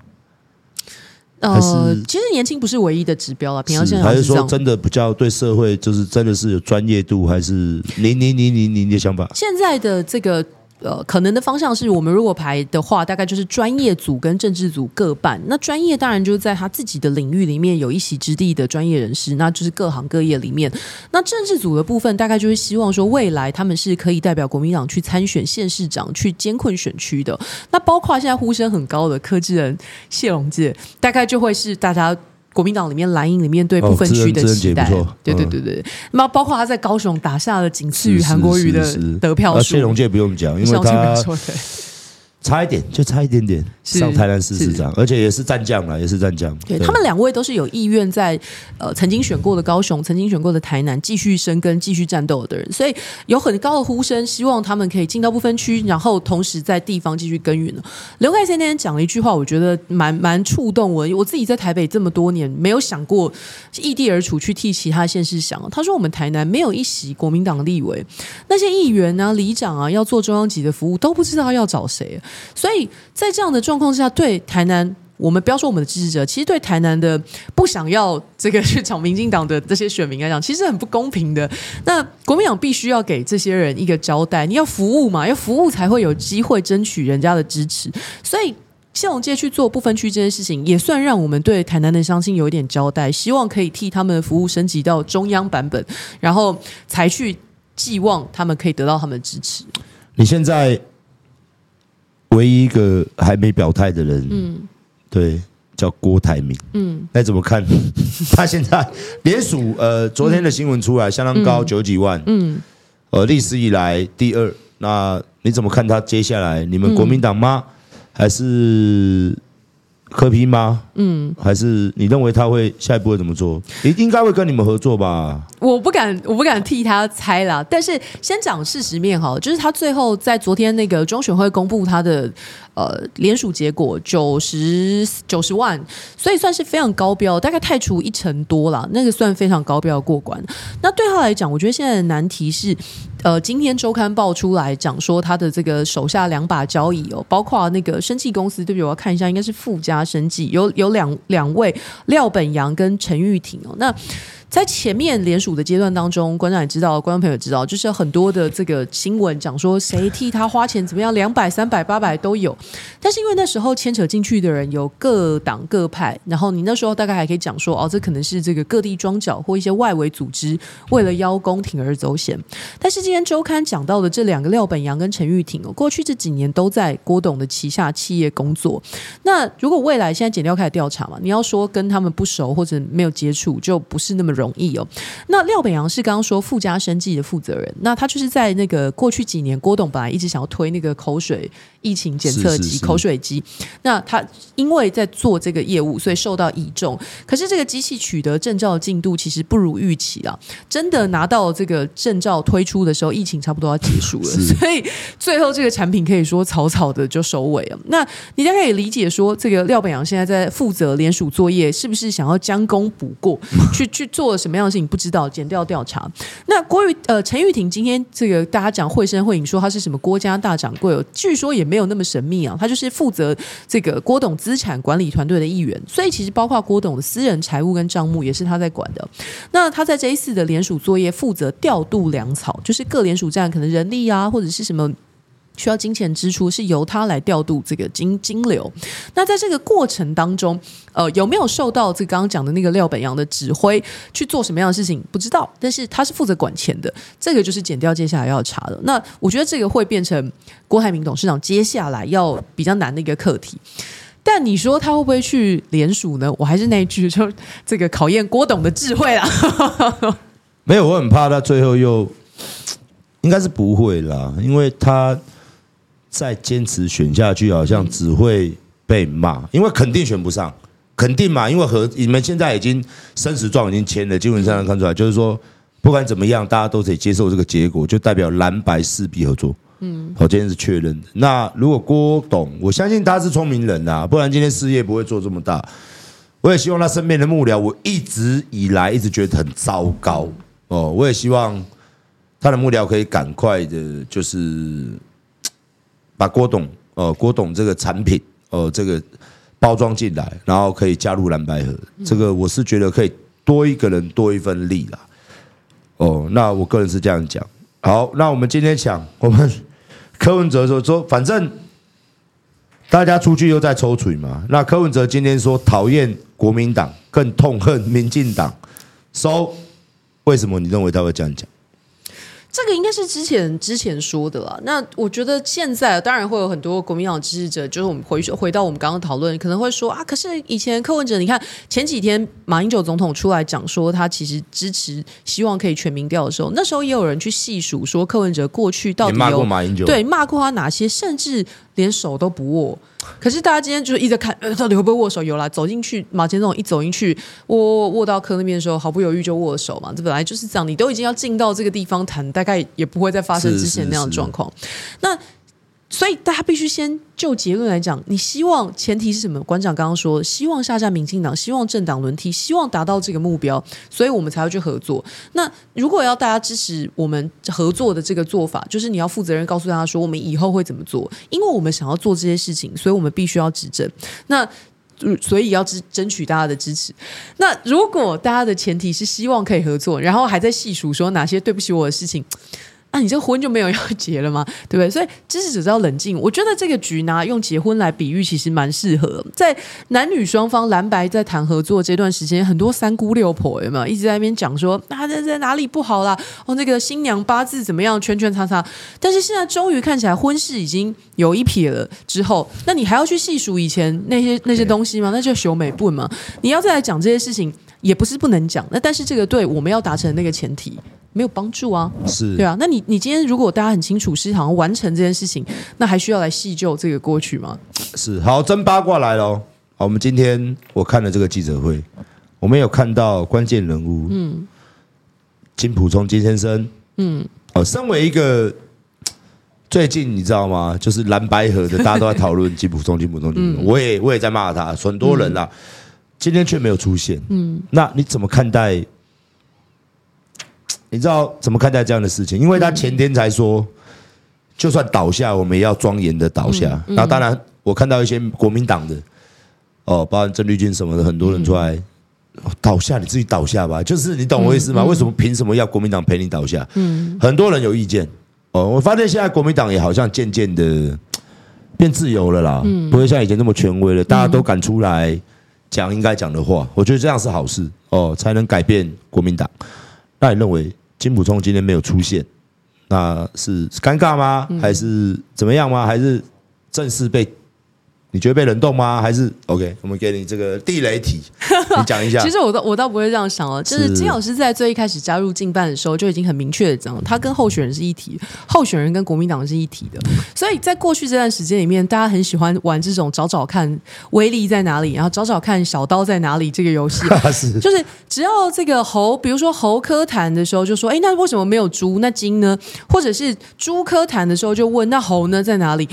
呃，其实年轻不是唯一的指标啊。平常现在还是说真的比较对社会，就是真的是有专业度，还是你你你你你的想法？现在的这个。呃，可能的方向是我们如果排的话，大概就是专业组跟政治组各半。那专业当然就是在他自己的领域里面有一席之地的专业人士，那就是各行各业里面。那政治组的部分，大概就是希望说未来他们是可以代表国民党去参选县市长，去监困选区的。那包括现在呼声很高的柯志恩、谢龙介，大概就会是大家。国民党里面蓝营里面对部分区的期待，哦、对对对对，那、嗯、包括他在高雄打下了仅次于韩国瑜的得票数，谢龙介不用讲，因为他。差一点，就差一点点上台南市市长，而且也是战将了，也是战将。对，对他们两位都是有意愿在呃曾经选过的高雄，曾经选过的台南继续生根、继续战斗的人，所以有很高的呼声，希望他们可以进到不分区，然后同时在地方继续耕耘。刘凯先那天讲了一句话，我觉得蛮蛮触动我。我自己在台北这么多年，没有想过异地而处去替其他县市想。他说：“我们台南没有一席国民党立委，那些议员啊、里长啊，要做中央级的服务，都不知道要找谁。”所以在这样的状况之下，对台南，我们不要说我们的支持者，其实对台南的不想要这个去抢民进党的这些选民来讲，其实很不公平的。那国民党必须要给这些人一个交代，你要服务嘛，要服务才会有机会争取人家的支持。所以谢龙介去做不分区这件事情，也算让我们对台南的乡亲有一点交代，希望可以替他们的服务升级到中央版本，然后才去寄望他们可以得到他们的支持。你现在。唯一一个还没表态的人，嗯，对，叫郭台铭，嗯，那怎么看？他现在连署，呃，昨天的新闻出来，相当高，九几万，嗯，呃，历史以来第二。那你怎么看他接下来？你们国民党吗？还是？柯 P 吗？嗯，还是你认为他会下一步会怎么做？应应该会跟你们合作吧？我不敢，我不敢替他猜啦。但是先讲事实面哈，就是他最后在昨天那个中选会公布他的呃联署结果九十九十万，所以算是非常高标，大概太除一成多了，那个算非常高标过关。那对他来讲，我觉得现在的难题是。呃，今天周刊爆出来讲说，他的这个手下两把交椅哦，包括那个生技公司，对不对？我要看一下，应该是富家生技，有有两两位廖本阳跟陈玉婷哦，那。在前面联署的阶段当中，观众也知道，观众朋友知道，就是很多的这个新闻讲说谁替他花钱怎么样，两百、三百、八百都有。但是因为那时候牵扯进去的人有各党各派，然后你那时候大概还可以讲说，哦，这可能是这个各地庄脚或一些外围组织为了邀功铤而走险。但是今天周刊讲到的这两个廖本阳跟陈玉婷哦，过去这几年都在郭董的旗下企业工作。那如果未来现在检调开始调查嘛，你要说跟他们不熟或者没有接触，就不是那么容。易哦。那廖本阳是刚刚说富家生计的负责人，那他就是在那个过去几年，郭董本来一直想要推那个口水疫情检测机、口水机。那他因为在做这个业务，所以受到倚重。可是这个机器取得证照的进度其实不如预期啊！真的拿到这个证照推出的时候，疫情差不多要结束了，所以最后这个产品可以说草草的就收尾了。那你大概可以理解说，这个廖本阳现在在负责联署作业，是不是想要将功补过，去去做？做什么样的事情不知道，检调调查。那郭玉呃陈玉婷今天这个大家讲绘声绘影说他是什么郭家大掌柜，据说也没有那么神秘啊，他就是负责这个郭董资产管理团队的一员，所以其实包括郭董的私人财务跟账目也是他在管的。那他在这一次的联署作业负责调度粮草，就是各联署站可能人力啊或者是什么。需要金钱支出是由他来调度这个金金流。那在这个过程当中，呃，有没有受到这刚刚讲的那个廖本阳的指挥去做什么样的事情？不知道。但是他是负责管钱的，这个就是减掉接下来要查的。那我觉得这个会变成郭台铭董事长接下来要比较难的一个课题。但你说他会不会去联署呢？我还是那一句，就这个考验郭董的智慧啦。没有，我很怕他最后又应该是不会啦，因为他。再坚持选下去，好像只会被骂，因为肯定选不上，肯定嘛，因为和你们现在已经生死状已经签了，基本上能看出来，就是说不管怎么样，大家都得接受这个结果，就代表蓝白势必合作。嗯，好，今天是确认的。那如果郭董，我相信他是聪明人呐，不然今天事业不会做这么大。我也希望他身边的幕僚，我一直以来一直觉得很糟糕哦，我也希望他的幕僚可以赶快的，就是。把郭董，呃，郭董这个产品，呃，这个包装进来，然后可以加入蓝白盒，这个我是觉得可以多一个人多一份力啦。哦，那我个人是这样讲。好，那我们今天讲，我们柯文哲说说，反正大家出去又在抽水嘛。那柯文哲今天说讨厌国民党，更痛恨民进党。So，为什么你认为他会这样讲？这个应该是之前之前说的了。那我觉得现在当然会有很多国民党支持者，就是我们回回到我们刚刚讨论，可能会说啊，可是以前柯文哲，你看前几天马英九总统出来讲说他其实支持，希望可以全民调的时候，那时候也有人去细数说柯文哲过去到底有骂过马英九，对，骂过他哪些，甚至连手都不握。可是大家今天就是一直在看，呃，到底会不会握手？有啦，走进去马前总统一走进去，握握到柯那边的时候，毫不犹豫就握手嘛。这本来就是这样，你都已经要进到这个地方谈，大概也不会再发生之前那样的状况。那。所以大家必须先就结论来讲，你希望前提是什么？馆长刚刚说，希望下架民进党，希望政党轮替，希望达到这个目标，所以我们才要去合作。那如果要大家支持我们合作的这个做法，就是你要负责任告诉大家说，我们以后会怎么做，因为我们想要做这些事情，所以我们必须要执政。那所以要争争取大家的支持。那如果大家的前提是希望可以合作，然后还在细数说哪些对不起我的事情。那、啊、你这婚就没有要结了吗？对不对？所以支持者要冷静。我觉得这个局拿用结婚来比喻，其实蛮适合。在男女双方蓝白在谈合作这段时间，很多三姑六婆有没有一直在那边讲说啊，在在哪里不好啦？哦，那个新娘八字怎么样？圈圈叉叉。但是现在终于看起来婚事已经有一撇了之后，那你还要去细数以前那些那些东西吗？那就修美不嘛。你要再来讲这些事情，也不是不能讲。那但是这个对我们要达成那个前提。没有帮助啊，是对啊。那你你今天如果大家很清楚是好像完成这件事情，那还需要来细究这个过去吗？是好，真八卦来了。好，我们今天我看了这个记者会，我们有看到关键人物，嗯，金普聪金先生，嗯，哦，身为一个最近你知道吗？就是蓝白河的，大家都在讨论 金普聪金普聪金我也我也在骂他，很多人啊，嗯、今天却没有出现，嗯，那你怎么看待？你知道怎么看待这样的事情？因为他前天才说，就算倒下，我们也要庄严的倒下。然后，当然我看到一些国民党的，哦，包括郑丽君什么的，很多人出来倒下，你自己倒下吧。就是你懂我意思吗？为什么凭什么要国民党陪你倒下？很多人有意见。哦，我发现现在国民党也好像渐渐的 变自由了啦，不会像以前那么权威了。大家都敢出来讲应该讲的话，我觉得这样是好事哦，才能改变国民党。那你认为？金普聪今天没有出现，那是尴尬吗？还是怎么样吗？还是正式被？你觉得被冷冻吗？还是 OK？我们给你这个地雷题，你讲一下。其实我倒我倒不会这样想哦，就是金老师在最一开始加入竞办的时候就已经很明确的讲，他跟候选人是一体，候选人跟国民党是一体的。所以在过去这段时间里面，大家很喜欢玩这种找找看威力在哪里，然后找找看小刀在哪里这个游戏。就是只要这个侯，比如说侯科谈的时候就说，哎，那为什么没有猪？那金呢？或者是朱科谈的时候就问，那猴呢在哪里？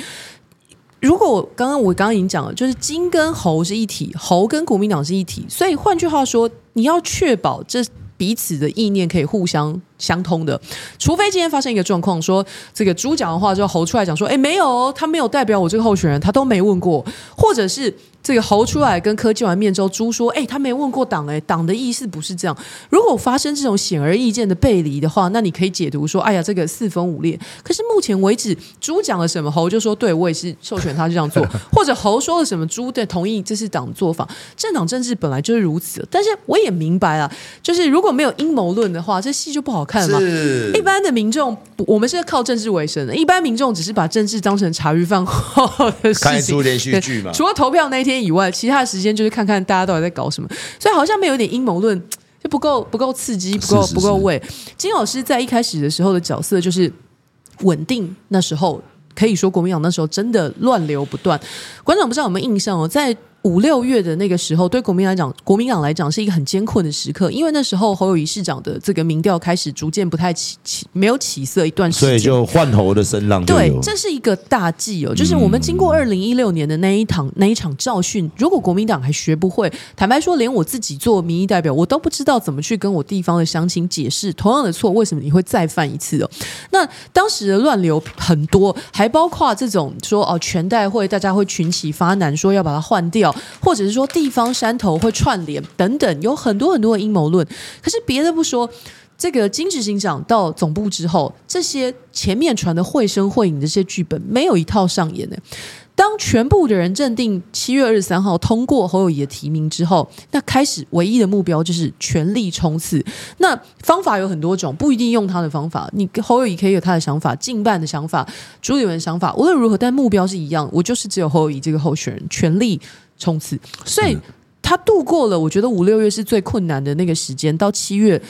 如果刚刚我刚刚已经讲了，就是金跟猴是一体，猴跟国民党是一体，所以换句话说，你要确保这彼此的意念可以互相相通的，除非今天发生一个状况，说这个猪讲的话就猴出来讲说，哎，没有，他没有代表我这个候选人，他都没问过，或者是。这个侯出来跟柯见完面之后，猪说：“哎，他没问过党，哎，党的意思不是这样。如果发生这种显而易见的背离的话，那你可以解读说：哎呀，这个四分五裂。可是目前为止，猪讲了什么，猴就说：对，我也是授权他这样做，或者猴说了什么，猪对同意这是党做法。政党政治本来就是如此。但是我也明白啊，就是如果没有阴谋论的话，这戏就不好看了嘛。一般的民众，我们是靠政治为生的，一般民众只是把政治当成茶余饭后的事情。看出连续剧嘛？除了投票那一天。”以外，其他的时间就是看看大家到底在搞什么，所以好像没有点阴谋论，就不够不够刺激，不够不够味。金老师在一开始的时候的角色就是稳定，那时候可以说国民党那时候真的乱流不断。馆长不知道有没有印象哦，在。五六月的那个时候，对国民来讲，国民党来讲是一个很艰困的时刻，因为那时候侯友谊市长的这个民调开始逐渐不太起起，没有起色一段时间，所以就换侯的声浪。对，这是一个大忌哦，就是我们经过二零一六年的那一场那一场教训，如果国民党还学不会，坦白说，连我自己做民意代表，我都不知道怎么去跟我地方的乡亲解释同样的错，为什么你会再犯一次哦？那当时的乱流很多，还包括这种说哦，全代会大家会群起发难，说要把它换掉。或者是说地方山头会串联等等，有很多很多的阴谋论。可是别的不说，这个金执行长到总部之后，这些前面传的绘声绘影的这些剧本，没有一套上演的。当全部的人认定七月二十三号通过侯友谊的提名之后，那开始唯一的目标就是全力冲刺。那方法有很多种，不一定用他的方法。你侯友宜可以有他的想法，近办的想法，朱立文的想法，无论如何，但目标是一样。我就是只有侯友宜这个候选人，全力冲刺。所以他度过了，我觉得五六月是最困难的那个时间，到七月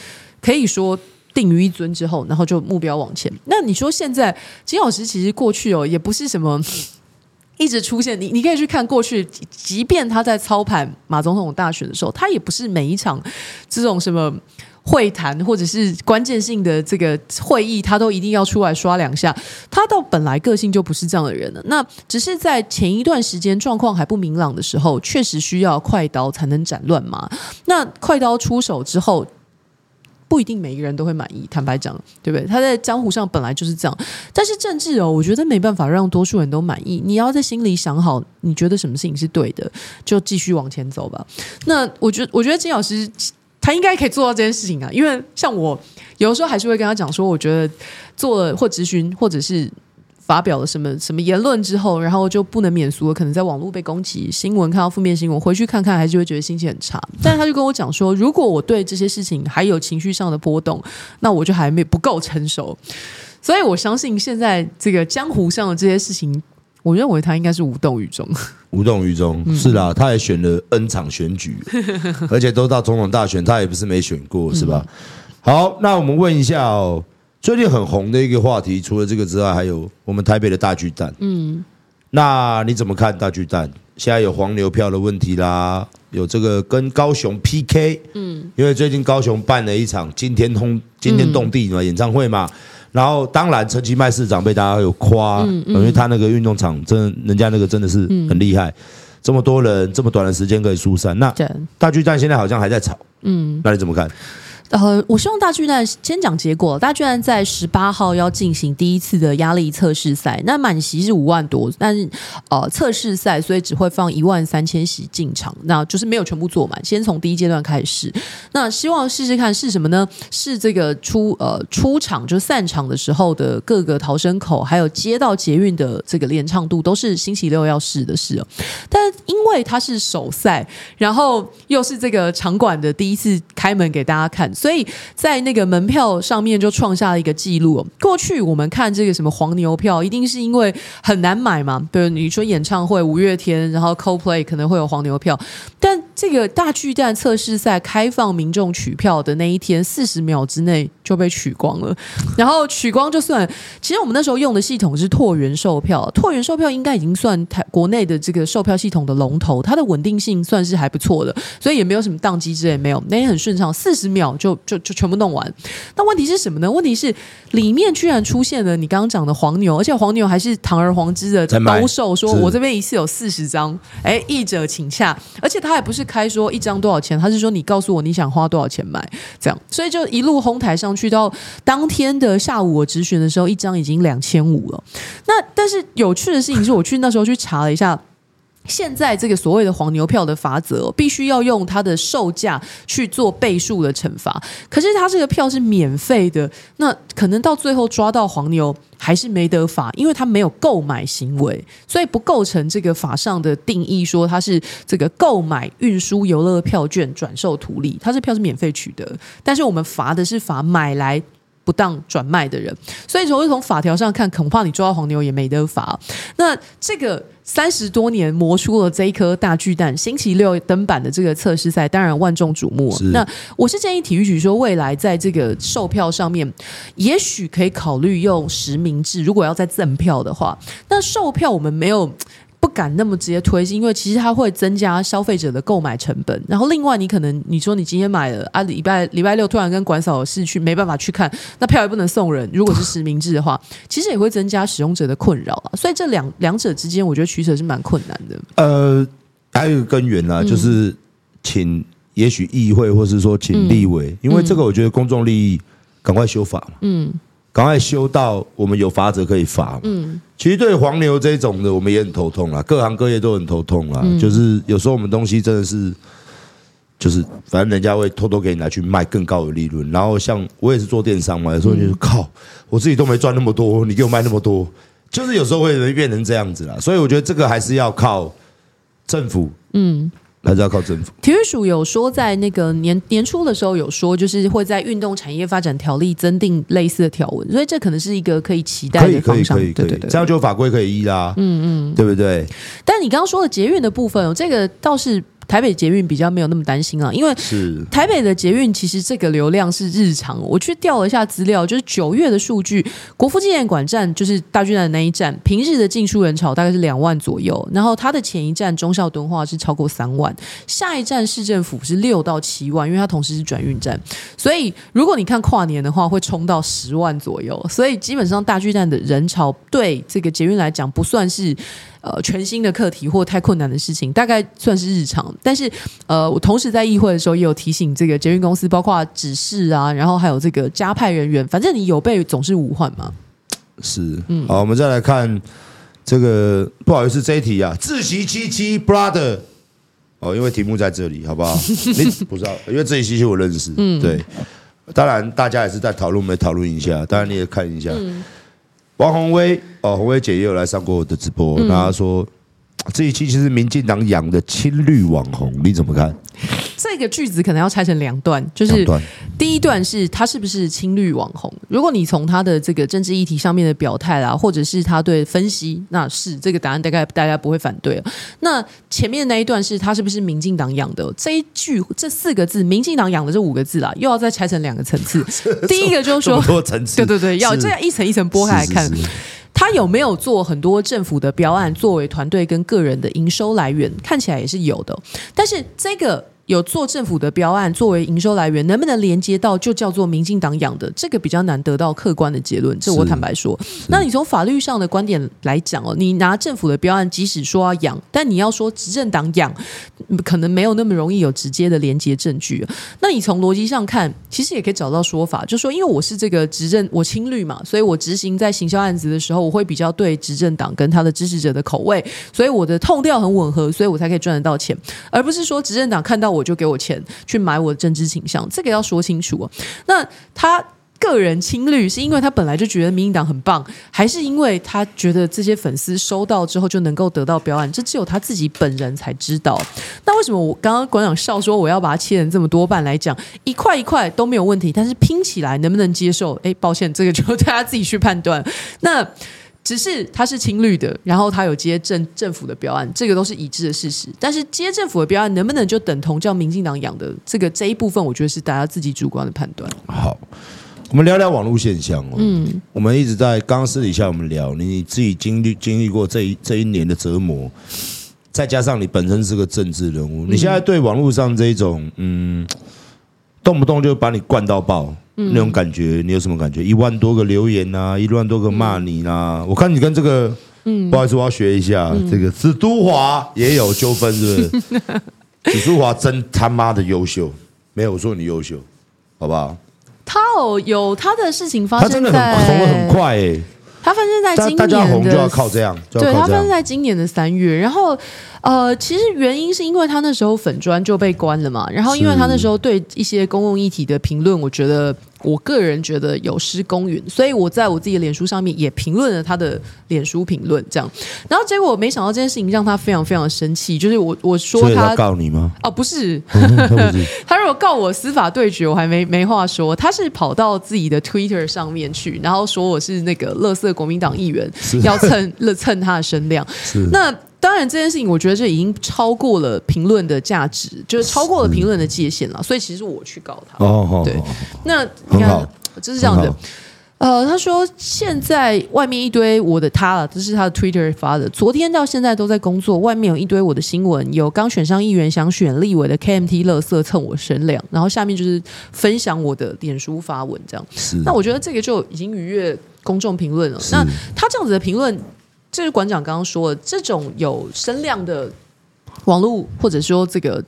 可以说定于一尊之后，然后就目标往前。那你说现在金老师其实过去哦，也不是什么。一直出现，你你可以去看过去，即便他在操盘马总统大选的时候，他也不是每一场这种什么会谈或者是关键性的这个会议，他都一定要出来刷两下。他到本来个性就不是这样的人了。那只是在前一段时间状况还不明朗的时候，确实需要快刀才能斩乱麻。那快刀出手之后。不一定每一个人都会满意，坦白讲，对不对？他在江湖上本来就是这样，但是政治哦，我觉得没办法让多数人都满意。你要在心里想好，你觉得什么事情是对的，就继续往前走吧。那我觉，我觉得金老师他应该可以做到这件事情啊，因为像我有的时候还是会跟他讲说，我觉得做了或咨询或者是。发表了什么什么言论之后，然后就不能免俗了，可能在网络被攻击，新闻看到负面新闻，回去看看还是会觉得心情很差。但是他就跟我讲说，如果我对这些事情还有情绪上的波动，那我就还没不够成熟。所以我相信现在这个江湖上的这些事情，我认为他应该是无动于衷。无动于衷，是啦，他也选了 N 场选举，而且都到总统大选，他也不是没选过，是吧？好，那我们问一下哦。最近很红的一个话题，除了这个之外，还有我们台北的大巨蛋。嗯，那你怎么看大巨蛋？现在有黄牛票的问题啦，有这个跟高雄 PK。嗯，因为最近高雄办了一场惊天轰惊天动地的演唱会嘛。然后当然陈其迈市长被大家有夸，因为他那个运动场真，人家那个真的是很厉害，这么多人这么短的时间可以疏散。那大巨蛋现在好像还在吵。嗯，那你怎么看？呃，我希望大巨蛋先讲结果。大巨蛋在十八号要进行第一次的压力测试赛，那满席是五万多，但是呃测试赛，所以只会放一万三千席进场，那就是没有全部坐满。先从第一阶段开始，那希望试试看是什么呢？是这个出呃出场就散场的时候的各个逃生口，还有接到捷运的这个连畅度，都是星期六要试的事哦。但因为它是首赛，然后又是这个场馆的第一次开门给大家看。所以在那个门票上面就创下了一个记录。过去我们看这个什么黄牛票，一定是因为很难买嘛。比如你说演唱会五月天，然后 Coldplay 可能会有黄牛票，但这个大巨蛋测试赛开放民众取票的那一天，四十秒之内就被取光了。然后取光就算，其实我们那时候用的系统是拓元售票，拓元售票应该已经算台国内的这个售票系统的龙头，它的稳定性算是还不错的，所以也没有什么宕机之类没有，那天很顺畅，四十 秒就。就就就全部弄完，那问题是什么呢？问题是里面居然出现了你刚刚讲的黄牛，而且黄牛还是堂而皇之的兜售，说我这边一次有四十张，哎，译者请洽，而且他还不是开说一张多少钱，他是说你告诉我你想花多少钱买这样，所以就一路哄抬上去到当天的下午我咨询的时候，一张已经两千五了。那但是有趣的事情是我去那时候去查了一下。现在这个所谓的黄牛票的罚则，必须要用它的售价去做倍数的惩罚。可是它这个票是免费的，那可能到最后抓到黄牛还是没得罚，因为他没有购买行为，所以不构成这个法上的定义，说他是这个购买运输游乐票券转售图利，他这票是免费取得，但是我们罚的是罚买来。不当转卖的人，所以从从法条上看，恐怕你抓到黄牛也没得罚。那这个三十多年磨出了这一颗大巨蛋，星期六登板的这个测试赛，当然万众瞩目。那我是建议体育局说，未来在这个售票上面，也许可以考虑用实名制。如果要再赠票的话，那售票我们没有。不敢那么直接推，是因为其实它会增加消费者的购买成本。然后另外，你可能你说你今天买了啊，礼拜礼拜六突然跟管嫂是去没办法去看，那票也不能送人。如果是实名制的话，其实也会增加使用者的困扰啊。所以这两两者之间，我觉得取舍是蛮困难的。呃，还有一个根源啊，就是请也许议会或是说请立委，嗯、因为这个我觉得公众利益赶快修法嘛。嗯。赶快修到我们有法则可以罚。嗯，其实对黄牛这种的，我们也很头痛啦，各行各业都很头痛啦。就是有时候我们东西真的是，就是反正人家会偷偷给你拿去卖更高的利润。然后像我也是做电商嘛，有时候就是靠我自己都没赚那么多，你给我卖那么多，就是有时候会变成这样子啦。所以我觉得这个还是要靠政府。嗯。还是要靠政府。体育署有说，在那个年年初的时候有说，就是会在运动产业发展条例增订类似的条文，所以这可能是一个可以期待的方向。可以，可以，可以，对对对，这样就法规可以依啦。嗯嗯，对不对？但你刚刚说的捷运的部分，这个倒是。台北捷运比较没有那么担心啊，因为台北的捷运其实这个流量是日常。我去调了一下资料，就是九月的数据，国父纪念馆站就是大巨蛋的那一站，平日的进出人潮大概是两万左右。然后它的前一站忠孝敦化是超过三万，下一站市政府是六到七万，因为它同时是转运站。所以如果你看跨年的话，会冲到十万左右。所以基本上大巨蛋的人潮对这个捷运来讲不算是。呃，全新的课题或太困难的事情，大概算是日常。但是，呃，我同时在议会的时候也有提醒这个捷运公司，包括指示啊，然后还有这个加派人员，反正你有备总是无患嘛。是，嗯，好，我们再来看这个，不好意思，这一题啊，自习七七 brother，哦，因为题目在这里，好不好？你不知道，因为自习七七我认识，嗯，对。当然，大家也是在讨论，没讨论一下，当然你也看一下。嗯王宏威哦，宏威姐也有来上过我的直播，嗯、然后她说这一期其实民进党养的青绿网红，你怎么看？这个句子可能要拆成两段，就是第一段是他是不是青绿网红？如果你从他的这个政治议题上面的表态啦，或者是他对分析，那是这个答案大概大家不会反对。那前面那一段是他是不是民进党养的？这一句这四个字，民进党养的这五个字啦，又要再拆成两个层次。第一个就是说，对对对，要这样一层一层剥开来看，是是是他有没有做很多政府的标案作为团队跟个人的营收来源？看起来也是有的，但是这个。有做政府的标案作为营收来源，能不能连接到就叫做民进党养的？这个比较难得到客观的结论。这我坦白说，那你从法律上的观点来讲哦，你拿政府的标案，即使说要养，但你要说执政党养，可能没有那么容易有直接的连接证据。那你从逻辑上看，其实也可以找到说法，就说因为我是这个执政，我亲绿嘛，所以我执行在行销案子的时候，我会比较对执政党跟他的支持者的口味，所以我的痛调很吻合，所以我才可以赚得到钱，而不是说执政党看到我。我就给我钱去买我的政治倾向，这个要说清楚。那他个人亲绿是因为他本来就觉得民进党很棒，还是因为他觉得这些粉丝收到之后就能够得到标案？这只有他自己本人才知道。那为什么我刚刚馆长笑说我要把它切成这么多半来讲，一块一块都没有问题，但是拼起来能不能接受？诶，抱歉，这个就大家自己去判断。那。只是他是青绿的，然后他有接政政府的标案，这个都是已知的事实。但是接政府的标案能不能就等同叫民进党养的这个这一部分，我觉得是大家自己主观的判断。好，我们聊聊网络现象哦。嗯，我们一直在刚刚私底下我们聊，你自己经历经历过这一这一年的折磨，再加上你本身是个政治人物，你现在对网络上这一种嗯，动不动就把你灌到爆。那种感觉，你有什么感觉？一万多个留言啊，一万多个骂你啊！我看你跟这个，嗯，不好意思，我要学一下，这个紫都华也有纠纷，是不是？紫都华真他妈的优秀，没有说你优秀，好不好？他哦有他的事情发生，他真的很红的很快哎、欸。他发生在今年的，大家红就要靠这样，这样对，他发生在今年的三月，然后。呃，其实原因是因为他那时候粉砖就被关了嘛，然后因为他那时候对一些公共议题的评论，我觉得我个人觉得有失公允，所以我在我自己的脸书上面也评论了他的脸书评论，这样，然后结果没想到这件事情让他非常非常生气，就是我我说他，他告你吗？哦，不是，他如果告我司法对决，我还没没话说，他是跑到自己的 Twitter 上面去，然后说我是那个垃圾国民党议员，要蹭 蹭他的声量，那。当然，这件事情我觉得这已经超过了评论的价值，就是超过了评论的界限了。所以其实我去告他。哦，对。那你看，就是这样的。呃，他说现在外面一堆我的他了，这是他的 Twitter 发的。昨天到现在都在工作，外面有一堆我的新闻，有刚选上议员想选立委的 KMT 乐色蹭我声量，然后下面就是分享我的脸书发文这样。是。那我觉得这个就已经逾越公众评论了。那他这样子的评论。这是馆长刚刚说的，这种有声量的网络，或者说这个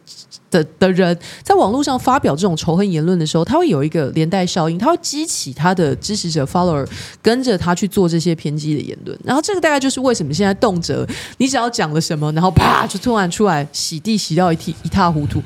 的的人，在网络上发表这种仇恨言论的时候，他会有一个连带效应，他会激起他的支持者 follower 跟着他去做这些偏激的言论。然后这个大概就是为什么现在动辄你只要讲了什么，然后啪就突然出来洗地洗到一塌一塌糊涂，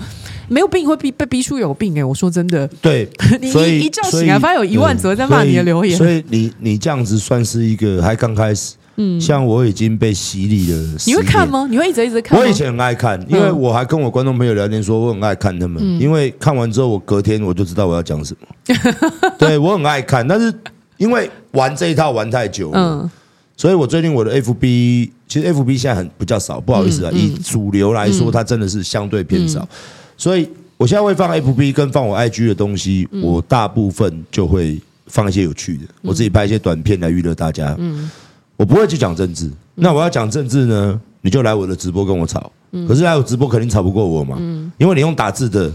没有病会逼被逼出有病哎、欸！我说真的，对，你一一觉醒来发现有一万则在骂你的留言，所以，所以你你这样子算是一个还刚开始。嗯，像我已经被洗礼了。你会看吗？你会一直一直看？我以前很爱看，因为我还跟我观众朋友聊天说，我很爱看他们。嗯、因为看完之后，我隔天我就知道我要讲什么。对，我很爱看，但是因为玩这一套玩太久了，嗯、所以我最近我的 FB 其实 FB 现在很比较少，不好意思啊。嗯嗯、以主流来说，它真的是相对偏少，嗯、所以我现在会放 FB 跟放我 IG 的东西，嗯、我大部分就会放一些有趣的，我自己拍一些短片来娱乐大家。嗯。我不会去讲政治，那我要讲政治呢，你就来我的直播跟我吵。可是来我直播肯定吵不过我嘛，因为你用打字的，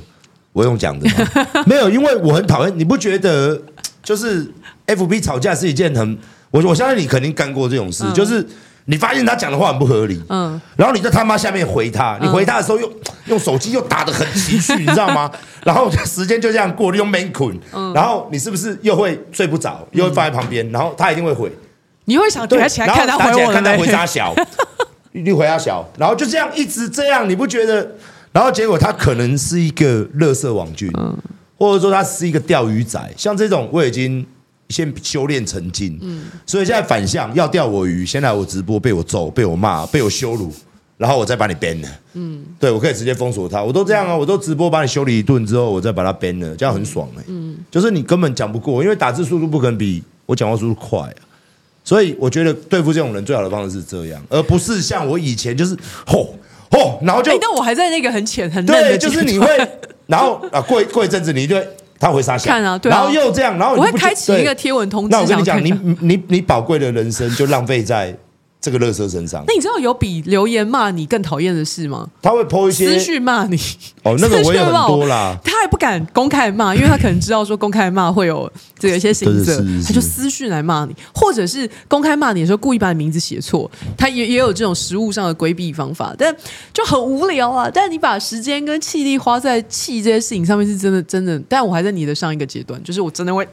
我用讲的嘛。没有，因为我很讨厌，你不觉得就是 FB 吵架是一件很，我我相信你肯定干过这种事，就是你发现他讲的话很不合理，嗯，然后你在他妈下面回他，你回他的时候又用手机又打的很情绪，你知道吗？然后时间就这样过，你用没困，然后你是不是又会睡不着，又会放在旁边，然后他一定会回。你会想对起来看他回我看他回他小，你回他小，然后就这样一直这样，你不觉得？然后结果他可能是一个垃圾网军，或者说他是一个钓鱼仔。像这种我已经先修炼成精，嗯所以现在反向要钓我鱼，先来我直播被我揍、被我骂、被我羞辱，然后我再把你 ban 了。嗯，对我可以直接封锁他，我都这样啊，我都直播把你修理一顿之后，我再把他 ban 了，这样很爽哎。嗯，就是你根本讲不过，因为打字速度不可能比我讲话速度快啊。所以我觉得对付这种人最好的方式是这样，而不是像我以前就是吼吼，然后就。但我还在那个很浅很嫩的。对，就是你会，然后 啊，过过一阵子，你就他会杀小。看啊，对。然后又这样，然后我会开启一个贴文通知。那我跟你讲，你你你宝贵的人生就浪费在。这个垃圾身上，那你知道有比留言骂你更讨厌的事吗？他会 po 一些私讯骂你，哦，那个我也很多啦。他还不敢公开骂，因为他可能知道说公开骂会有这个一些刑责，他就私讯来骂你，或者是公开骂你的时候故意把你名字写错，他也也有这种实物上的规避方法，但就很无聊啊。但你把时间跟气力花在气这些事情上面，是真的真的。但我还在你的上一个阶段，就是我真的会，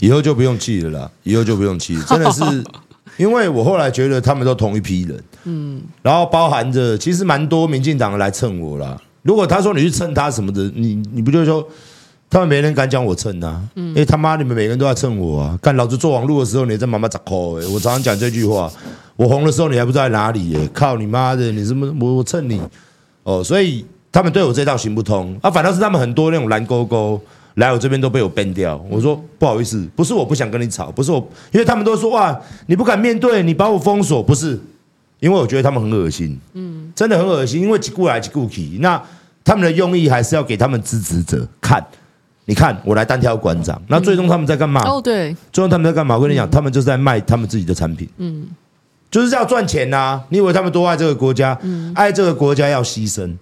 以后就不用气了啦，以后就不用气，真的是。因为我后来觉得他们都同一批人，嗯，然后包含着其实蛮多民进党来蹭我啦。如果他说你去蹭他什么的，你你不就说他们没人敢讲我蹭啊？嗯，因为他妈你们每个人都在蹭我啊！干老子做网路的时候，你在妈妈砸抠哎！我常常讲这句话，我红的时候你还不知道在哪里耶！靠你妈的，你什么我我蹭你哦！所以他们对我这道行不通啊，反倒是他们很多那种蓝勾勾。来我这边都被我 ban 掉，我说不好意思，不是我不想跟你吵，不是我，因为他们都说哇，你不敢面对，你把我封锁，不是，因为我觉得他们很恶心，嗯，真的很恶心，因为几顾来几顾去，那他们的用意还是要给他们支持者看，你看我来单挑馆长，那最终他们在干嘛？哦，对，最终他们在干嘛？我跟你讲，他们就是在卖他们自己的产品，嗯，就是要赚钱呐，你以为他们多爱这个国家？嗯，爱这个国家要牺牲，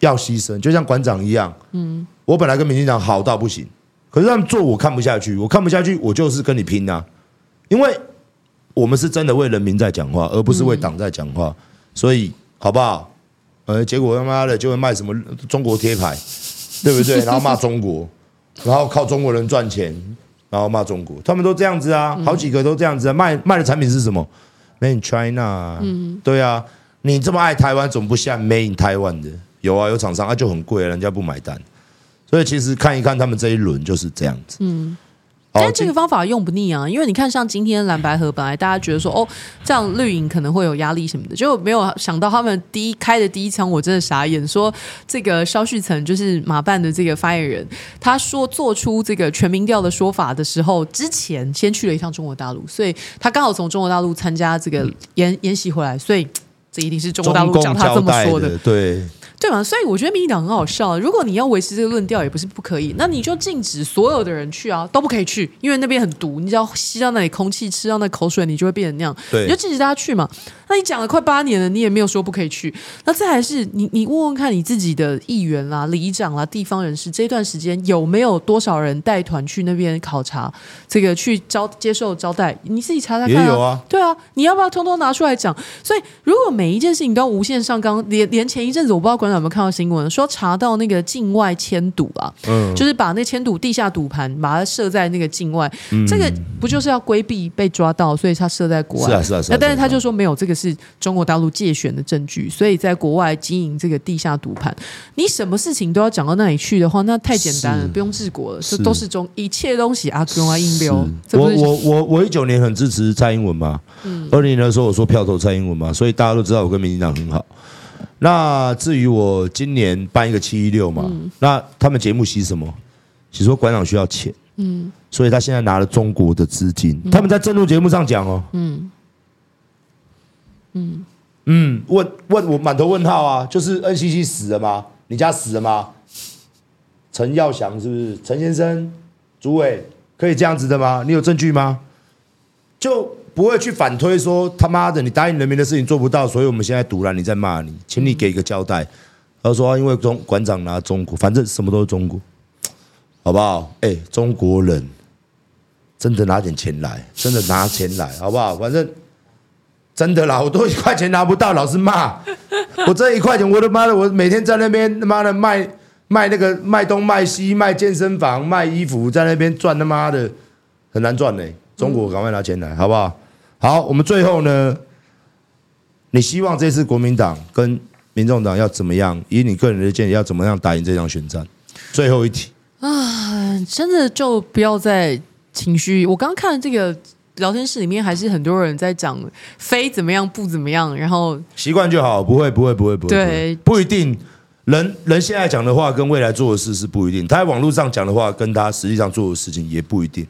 要牺牲，就像馆长一样，嗯。我本来跟民进党好到不行，可是他们做我看不下去，我看不下去，我就是跟你拼啊！因为我们是真的为人民在讲话，而不是为党在讲话，所以好不好？呃，结果他妈的就会卖什么中国贴牌，对不对？然后骂中国，然后靠中国人赚钱，然后骂中国，他们都这样子啊，好几个都这样子啊。卖卖的产品是什么？Made in China。嗯，对啊，你这么爱台湾，怎么不下 Made in Taiwan 的？有啊，有厂商啊，就很贵，人家不买单。所以其实看一看他们这一轮就是这样子。嗯。但这个方法用不腻啊，因为你看，像今天蓝白河，本来大家觉得说，哦，这样绿营可能会有压力什么的，就没有想到他们第一开的第一枪，我真的傻眼。说这个萧旭岑就是马办的这个发言人，他说做出这个全民调的说法的时候，之前先去了一趟中国大陆，所以他刚好从中国大陆参加这个研研习回来，所以这一定是中国大陆讲他这么说的，的对。对嘛？所以我觉得民进党很好笑。如果你要维持这个论调，也不是不可以。那你就禁止所有的人去啊，都不可以去，因为那边很毒。你只要吸到那里空气，吃到那口水，你就会变成那样。对，你就禁止大家去嘛。那你讲了快八年了，你也没有说不可以去。那再还是你，你问问看你自己的议员啦、里长啦、地方人士，这段时间有没有多少人带团去那边考察？这个去招接受招待，你自己查查看啊。也有啊，对啊，你要不要通通拿出来讲？所以如果每一件事情都要无限上纲，连连前一阵子我不知道馆长有没有看到新闻。说查到那个境外迁赌啊，嗯，就是把那迁赌地下赌盘把它设在那个境外，嗯，这个不就是要规避被抓到，所以他设在国外。是啊是啊是啊。但是他就说没有，这个是中国大陆借选的证据，所以在国外经营这个地下赌盘，你什么事情都要讲到那里去的话，那太简单了，不用治国了，这都是中一切东西啊，中啊硬流。我我我我一九年很支持蔡英文嘛，嗯，二零年的时候我说票投蔡英文嘛，所以大家都知道我跟民进党很好。那至于我今年办一个七一六嘛，嗯、那他们节目写什么？写说馆长需要钱，嗯，所以他现在拿了中国的资金。嗯、他们在政论节目上讲哦，嗯嗯嗯，问问我满头问号啊，就是 NCC 死了吗？你家死了吗？陈耀祥是不是？陈先生，主委可以这样子的吗？你有证据吗？就。不会去反推说他妈的，你答应人民的事情做不到，所以我们现在赌烂你在骂你，请你给一个交代。他说因为中馆长拿中国，反正什么都是中国，好不好？哎，中国人真的拿点钱来，真的拿钱来，好不好？反正真的啦，我都一块钱拿不到，老是骂 我这一块钱，我的妈的，我每天在那边他妈的卖卖那个卖东卖西，卖健身房卖衣服，在那边赚他妈的很难赚呢。中国赶快拿钱来，好不好？好，我们最后呢，你希望这次国民党跟民众党要怎么样？以你个人的建议，要怎么样打赢这场选战？最后一题啊，真的就不要再情绪。我刚刚看这个聊天室里面，还是很多人在讲非怎么样不怎么样，然后习惯就好，不会不会不会不会，对，不一定。人人现在讲的话跟未来做的事是不一定，他在网络上讲的话跟他实际上做的事情也不一定。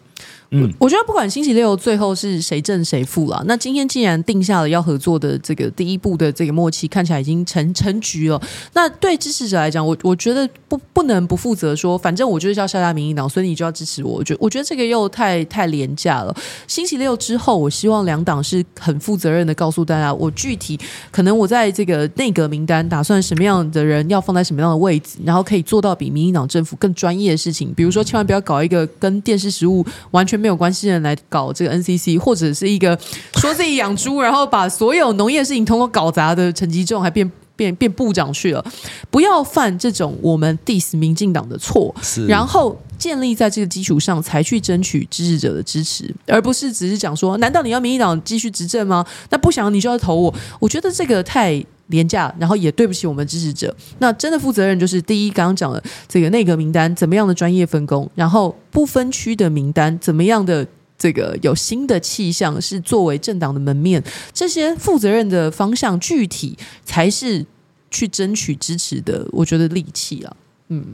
嗯，我觉得不管星期六最后是谁胜谁负了，那今天既然定下了要合作的这个第一步的这个默契，看起来已经成成局了。那对支持者来讲，我我觉得不不能不负责说，反正我就是要下架民进党，所以你就要支持我。我觉我觉得这个又太太廉价了。星期六之后，我希望两党是很负责任的告诉大家，我具体可能我在这个内阁名单打算什么样的人要放在什么样的位置，然后可以做到比民进党政府更专业的事情，比如说千万不要搞一个跟电视实务完全。没有关系的人来搞这个 NCC，或者是一个 说自己养猪，然后把所有农业事情通过搞砸的陈吉仲，还变变变部长去了。不要犯这种我们 diss 民进党的错，然后建立在这个基础上才去争取支持者的支持，而不是只是讲说，难道你要民进党继续执政吗？那不想你就要投我。我觉得这个太。廉价，然后也对不起我们支持者。那真的负责任就是第一，刚刚讲的这个内阁名单怎么样的专业分工，然后不分区的名单怎么样的这个有新的气象，是作为政党的门面，这些负责任的方向具体才是去争取支持的，我觉得利器啊。嗯，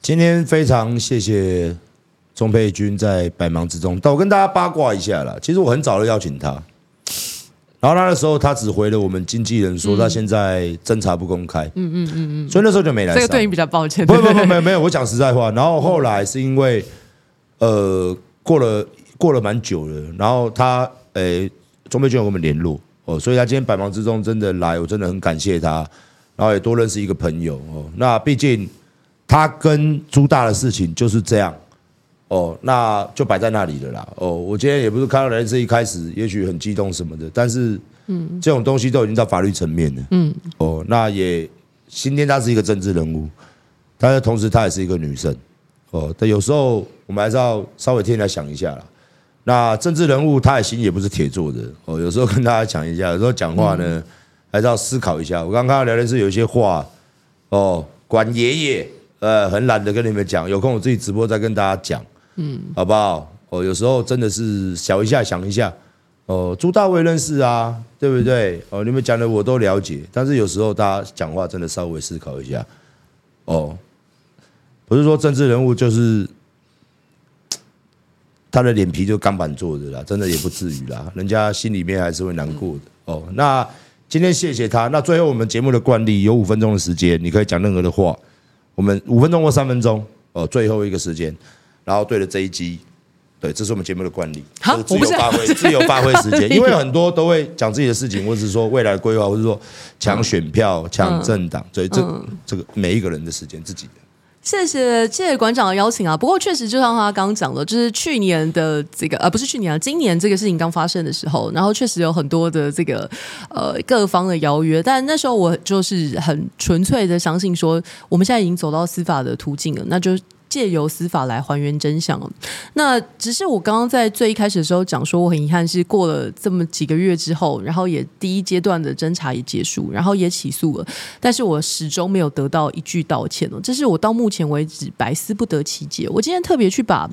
今天非常谢谢钟沛君在百忙之中，但我跟大家八卦一下啦。其实我很早就邀请他。然后那个时候，他只回了我们经纪人说他现在侦查不公开。嗯嗯嗯嗯，所以那时候就没来。这个对你比较抱歉。不不不，没有没有，我讲实在话。然后后来是因为，呃，过了过了蛮久了，然后他诶，钟沛君有跟我们联络哦，所以他今天百忙之中真的来，我真的很感谢他，然后也多认识一个朋友哦。那毕竟他跟朱大的事情就是这样。哦，那就摆在那里了啦。哦，我今天也不是看到人事一开始也许很激动什么的，但是嗯，这种东西都已经到法律层面了，嗯，哦，那也今天她是一个政治人物，但是同时她也是一个女生，哦，但有时候我们还是要稍微替她想一下啦。那政治人物他的心也不是铁做的，哦，有时候跟大家讲一下，有时候讲话呢。嗯还是要思考一下。我刚刚看到聊天室有一些话，哦，管爷爷，呃，很懒得跟你们讲，有空我自己直播再跟大家讲，嗯，好不好？哦，有时候真的是想一下，想一下，哦，朱大卫认识啊，对不对？哦，你们讲的我都了解，但是有时候大家讲话真的稍微思考一下，哦，不是说政治人物就是 他的脸皮就钢板做的啦，真的也不至于啦，人家心里面还是会难过的。哦，那。今天谢谢他。那最后我们节目的惯例有五分钟的时间，你可以讲任何的话。我们五分钟或三分钟哦，最后一个时间，然后对着这一集，对，这是我们节目的惯例，就是自由发挥，自由发挥时间。因为很多都会讲自己的事情，或者是说未来的规划，或者说抢选票、抢政党，所以这这个每一个人的时间自己的。谢谢谢谢馆长的邀请啊！不过确实就像他刚刚讲的，就是去年的这个呃不是去年啊，今年这个事情刚发生的时候，然后确实有很多的这个呃各方的邀约，但那时候我就是很纯粹的相信说，我们现在已经走到司法的途径了，那就。借由司法来还原真相。那只是我刚刚在最一开始的时候讲说，我很遗憾是过了这么几个月之后，然后也第一阶段的侦查也结束，然后也起诉了，但是我始终没有得到一句道歉哦，这是我到目前为止百思不得其解。我今天特别去把。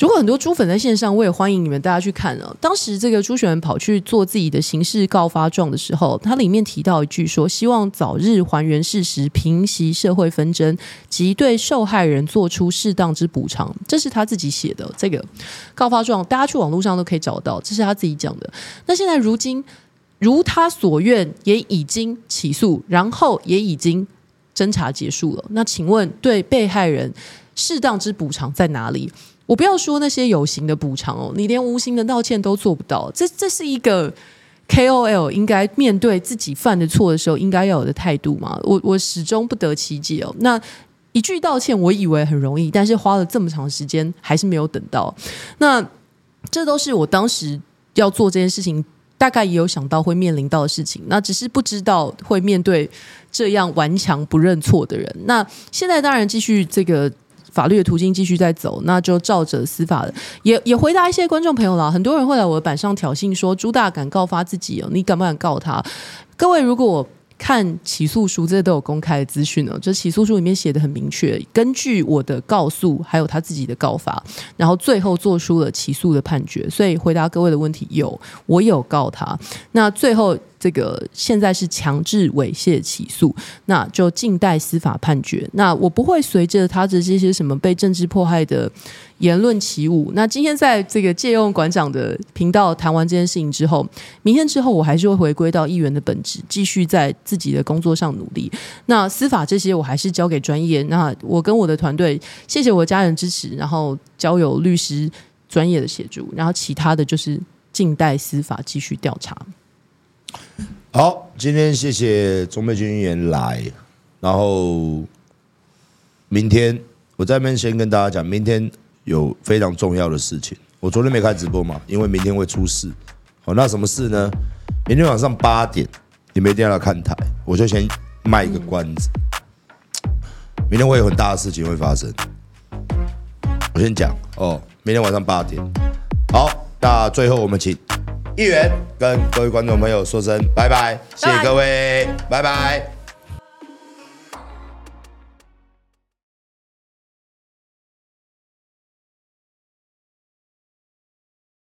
如果很多猪粉在线上，我也欢迎你们大家去看哦。当时这个朱选跑去做自己的刑事告发状的时候，他里面提到一句说：“希望早日还原事实，平息社会纷争，及对受害人做出适当之补偿。”这是他自己写的这个告发状，大家去网络上都可以找到。这是他自己讲的。那现在如今如他所愿，也已经起诉，然后也已经侦查结束了。那请问，对被害人适当之补偿在哪里？我不要说那些有形的补偿哦，你连无形的道歉都做不到，这这是一个 KOL 应该面对自己犯的错的时候应该要有的态度吗？我我始终不得其解哦。那一句道歉，我以为很容易，但是花了这么长时间还是没有等到。那这都是我当时要做这件事情，大概也有想到会面临到的事情，那只是不知道会面对这样顽强不认错的人。那现在当然继续这个。法律的途径继续在走，那就照着司法的，也也回答一些观众朋友了。很多人会来我的板上挑衅说：“朱大敢告发自己哦，你敢不敢告他？”各位，如果看起诉书，这些都有公开的资讯哦。这起诉书里面写的很明确，根据我的告诉，还有他自己的告发，然后最后做出了起诉的判决。所以回答各位的问题，有我有告他。那最后。这个现在是强制猥亵起诉，那就静待司法判决。那我不会随着他的这些什么被政治迫害的言论起舞。那今天在这个借用馆长的频道谈完这件事情之后，明天之后我还是会回归到议员的本质，继续在自己的工作上努力。那司法这些我还是交给专业。那我跟我的团队，谢谢我家人支持，然后交由律师专业的协助，然后其他的就是静待司法继续调查。好，今天谢谢钟佩君议员来，然后明天我在这边先跟大家讲，明天有非常重要的事情。我昨天没开直播嘛，因为明天会出事。好，那什么事呢？明天晚上八点，你们一定要来看台，我就先卖一个关子。明天会有很大的事情会发生，我先讲哦。明天晚上八点，好，那最后我们请。议员跟各位观众朋友说声拜拜，谢谢各位，拜拜。